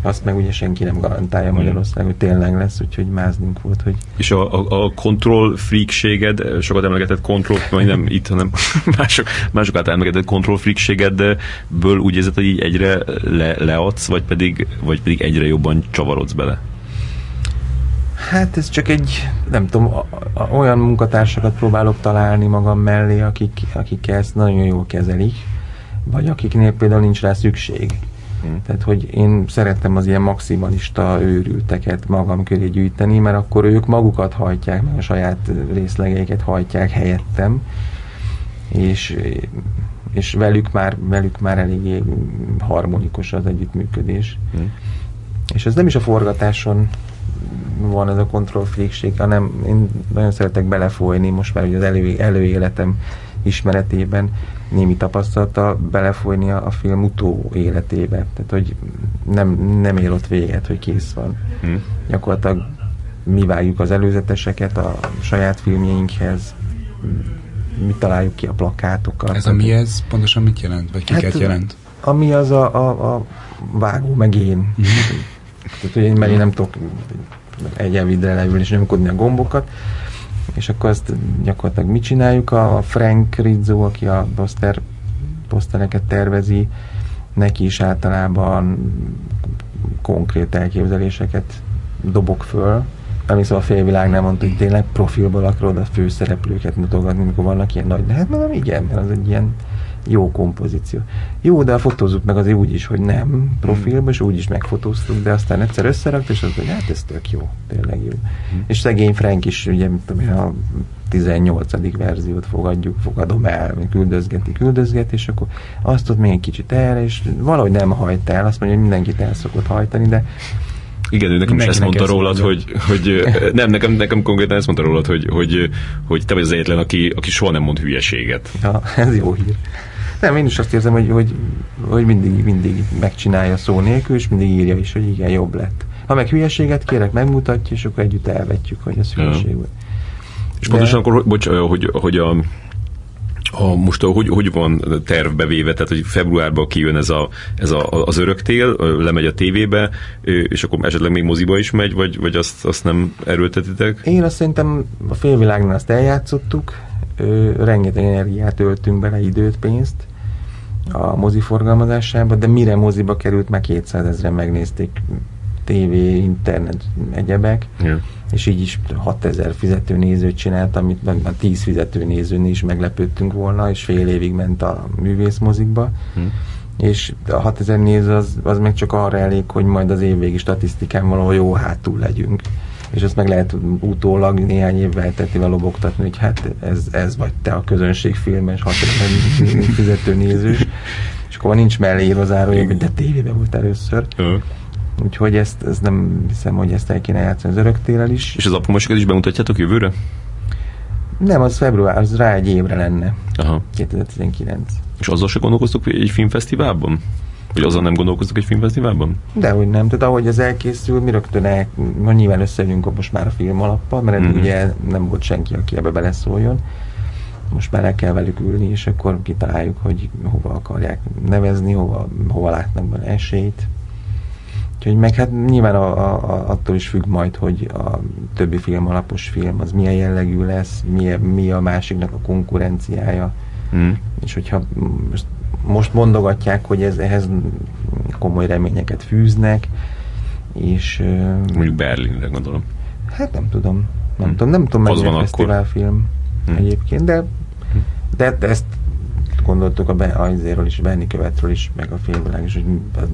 Azt meg ugye senki nem garantálja mhm. Magyarország, hogy tényleg lesz, úgyhogy máznunk volt, hogy... És a, a, a control freakséged, sokat emlegetett control, vagy nem itt, hanem mások, mások által emlegetett control freakségeddből úgy érzed, hogy így egyre le, leadsz, vagy pedig, vagy pedig egyre jobban csavarodsz bele? Hát ez csak egy, nem tudom, a, a, olyan munkatársakat próbálok találni magam mellé, akik, akik ezt nagyon jól kezelik, vagy akiknél például nincs rá szükség. Hmm. Tehát, hogy én szerettem az ilyen maximalista őrülteket magam köré gyűjteni, mert akkor ők magukat hajtják, meg a saját részlegeiket hajtják helyettem, és, és velük már, velük már eléggé harmonikus az együttműködés. Hmm. És ez nem is a forgatáson van ez a kontrollfrékség, hanem én nagyon szeretek belefolyni, most már ugye az elő, előéletem ismeretében némi tapasztalata belefolyni a, a film utó életébe. Tehát, hogy nem, nem él ott véget, hogy kész van. Hmm. Gyakorlatilag mi vágjuk az előzeteseket a saját filmjeinkhez, mi találjuk ki a plakátokat. Ez a mi ez? Pontosan mit jelent? Vagy kiket hát, jelent? Ami az a, a, a vágó, meg én. Mm-hmm. Tehát, hogy én, mert én nem tudok egy elvidre leülni és nyomkodni a gombokat, és akkor azt gyakorlatilag mit csináljuk? A Frank Rizzo, aki a poszter, posztereket tervezi, neki is általában konkrét elképzeléseket dobok föl, ami szóval a félvilágnál mondta, hogy tényleg profilból akarod a főszereplőket mutogatni, mikor vannak ilyen nagy, de hát mondom, igen, mert az egy ilyen jó kompozíció. Jó, de a fotózzuk meg azért úgy is, hogy nem profilban, és úgy is megfotóztuk, de aztán egyszer összerakt, és az, hogy hát ez tök jó, tényleg jó. Mm. És szegény Frank is, ugye, mit tudom én, a 18. verziót fogadjuk, fogadom el, küldözgeti, küldözget, és akkor azt ott még egy kicsit erre, és valahogy nem hajt el, azt mondja, hogy mindenkit el szokott hajtani, de igen, ő nekem is ezt mondta rólad, hogy, hogy nem, nekem, nekem konkrétan ezt mondta rólad, hogy, hogy, hogy te vagy az egyetlen, aki, aki soha nem mond hülyeséget. Ja, ez jó hír. Nem, én is azt érzem, hogy, hogy, hogy mindig, mindig megcsinálja szó nélkül, és mindig írja is, hogy igen, jobb lett. Ha meg hülyeséget kérek, megmutatja, és akkor együtt elvetjük, hogy ez hülyeség volt. És De... pontosan akkor, bocs, hogy, hogy a, a, most hogy, hogy van tervbe véve, tehát hogy februárban kijön ez, a, ez a, az öröktél, lemegy a tévébe, és akkor esetleg még moziba is megy, vagy, vagy azt, azt nem erőltetitek? Én azt szerintem a félvilágnál azt eljátszottuk, ö, rengeteg energiát öltünk bele, időt, pénzt a mozi forgalmazásába, de mire moziba került, már 200 ezeren megnézték TV, internet, egyebek, yeah. és így is 6000 fizető nézőt csinált, amit a 10 fizető nézőn is meglepődtünk volna, és fél évig ment a művészmozikba. Hmm. És a 6000 néző az, az meg csak arra elég, hogy majd az évvégi statisztikán valahol jó hátul legyünk és ezt meg lehet utólag néhány évvel tettével lobogtatni, hogy hát ez, ez vagy te a közönségfilmes, hatalmas fizető nézős, és akkor nincs mellé írva zárója, hogy de tévében volt először. Úgyhogy ezt, ezt nem hiszem, hogy ezt el kéne játszani az öröktélel is. És az apumasikat is bemutatjátok jövőre? Nem, az február, az rá egy évre lenne. Aha. 2019. És azzal se gondolkoztok egy filmfesztiválban? Hogy azon nem gondolkoztok egy filmfesztiválban? hogy nem. Tehát ahogy ez elkészül, mi rögtön el, ma nyilván összejövünk most már a film alappal, mert mm-hmm. ugye nem volt senki, aki ebbe beleszóljon. Most már el kell velük ülni, és akkor kitaláljuk, hogy hova akarják nevezni, hova, hova látnak benne esélyt. Úgyhogy meg hát nyilván a, a, a, attól is függ majd, hogy a többi film alapos film az milyen jellegű lesz, mi, mi a másiknak a konkurenciája, Mm. És hogyha most, most mondogatják, hogy ez, ehhez komoly reményeket fűznek, és... Mondjuk Berlinre gondolom. Hát nem tudom. Nem hmm. tudom, nem tudom, mennyi fesztiválfilm hmm. egyébként, de, de ezt gondoltuk a be, azért is, Benni Követről is, meg a filmvilág is, hogy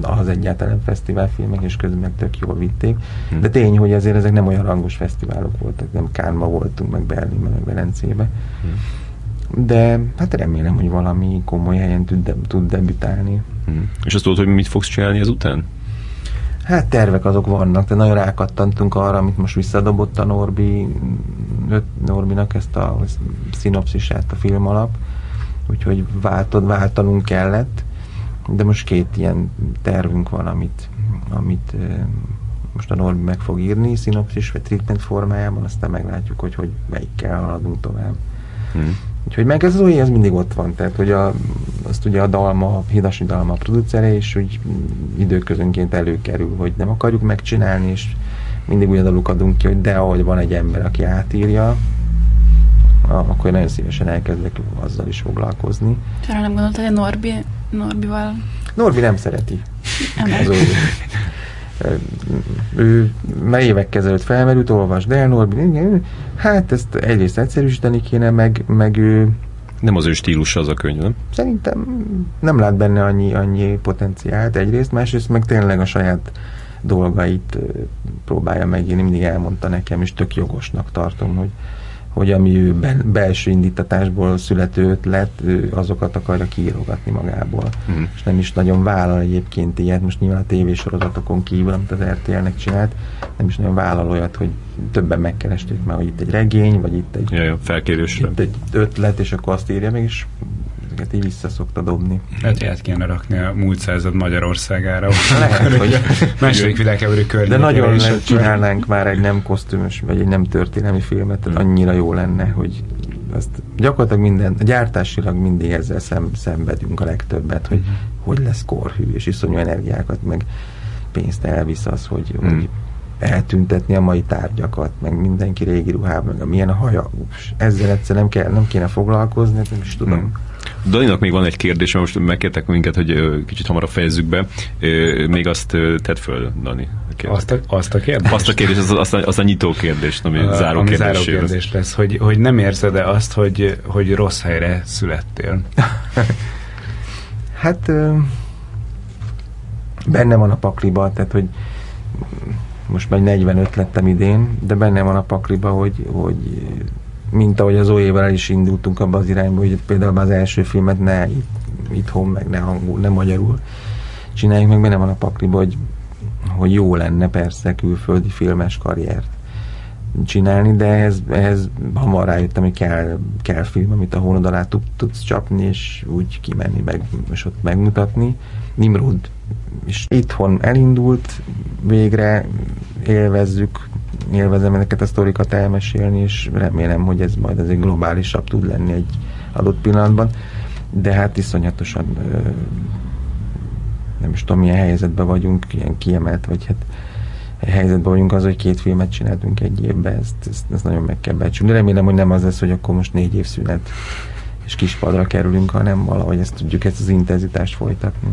az egyáltalán fesztiválfilmek, és közben meg tök jól vitték. Hmm. De tény, hogy azért ezek nem olyan rangos fesztiválok voltak, nem Kánma voltunk, meg Berlinben, meg Velencébe. Hmm. De hát remélem, hogy valami komoly helyen tud, de, tud debütálni. Hmm. És azt tudod, hogy mit fogsz csinálni ezután? Hát tervek azok vannak, de nagyon rákattantunk arra, amit most visszadobott a Norbi, Norbinak ezt a szinopszisát a film alap, úgyhogy váltod, váltanunk kellett, de most két ilyen tervünk van, amit, amit most a Norbi meg fog írni, szinopszis vagy treatment formájában, aztán meglátjuk, hogy, hogy melyikkel haladunk tovább. Hmm. Úgyhogy meg ez az új, ez mindig ott van, tehát hogy a, azt ugye a dalma, a hidasi dalma a producere, és úgy időközönként előkerül, hogy nem akarjuk megcsinálni, és mindig úgy daluk adunk ki, hogy de ahogy van egy ember, aki átírja, akkor nagyon szívesen elkezdek azzal is foglalkozni. Arra nem gondoltál, hogy Norbi, Norbival... Norbi nem szereti. Az ő már évek ezelőtt felmerült, olvasd el, Norbi, hát ezt egyrészt egyszerűsíteni kéne, meg, meg ő nem az ő stílusa az a könyv, nem? Szerintem nem lát benne annyi, annyi potenciált egyrészt, másrészt meg tényleg a saját dolgait próbálja megírni, mindig elmondta nekem, és tök jogosnak tartom, hogy, hogy ami ő belső indítatásból születő ötlet, ő azokat akarja kiírogatni magából. Mm. És nem is nagyon vállal egyébként ilyet, most nyilván a tévésorozatokon kívül, amit az RTL-nek csinált, nem is nagyon vállal olyat, hogy többen megkeresték már, hogy itt egy regény, vagy itt egy, ja, ja, Itt egy ötlet, és akkor azt írja meg, és ezeket így vissza szokta dobni. Hát ilyet kéne rakni a múlt század Magyarországára. Lehet, hogy második világháború De nagyon nem csinálnánk már egy nem kosztümös, vagy egy nem történelmi filmet, tehát annyira jó lenne, hogy azt gyakorlatilag minden, gyártásilag mindig ezzel szem, szenvedünk a legtöbbet, hogy uh-huh. hogy lesz korhű, és iszonyú energiákat, meg pénzt elvisz az, hogy, uh-huh. hogy eltüntetni a mai tárgyakat, meg mindenki régi ruhában, meg milyen a haja. Ezzel egyszer nem, kell, nem kéne foglalkozni, nem is tudom. Hmm. Daninak még van egy kérdés, most megkértek minket, hogy kicsit hamarabb fejezzük be. Még azt tedd föl, Dani. Azt a, azt a kérdést? Azt a kérdés, az, az, a, az a nyitó kérdés, ami a, záró ami kérdés. Záró kérdés lesz, hogy, hogy nem érzed-e azt, hogy, hogy rossz helyre születtél? hát benne van a pakliba, tehát hogy most már 45 lettem idén, de benne van a pakliba, hogy, hogy mint ahogy az óével is indultunk abba az irányba, hogy például az első filmet ne itt, itthon, meg ne angol, ne magyarul csináljuk, meg benne van a pakliba, hogy, hogy jó lenne persze külföldi filmes karriert csinálni, de ehhez, ehhez hamar rájöttem, hogy kell, kell film, amit a hónod alá tudsz csapni, és úgy kimenni, meg, és ott megmutatni. Nimrod és itthon elindult, végre élvezzük, élvezem ezeket a sztorikat elmesélni, és remélem, hogy ez majd azért globálisabb tud lenni egy adott pillanatban, de hát iszonyatosan nem is tudom, milyen helyzetben vagyunk, ilyen kiemelt, vagy hát helyzetben vagyunk az, hogy két filmet csináltunk egy évben, ezt, ezt, ezt nagyon meg kell becsülni. De remélem, hogy nem az lesz, hogy akkor most négy év szünet és kispadra kerülünk, hanem valahogy ezt tudjuk ezt az intenzitást folytatni.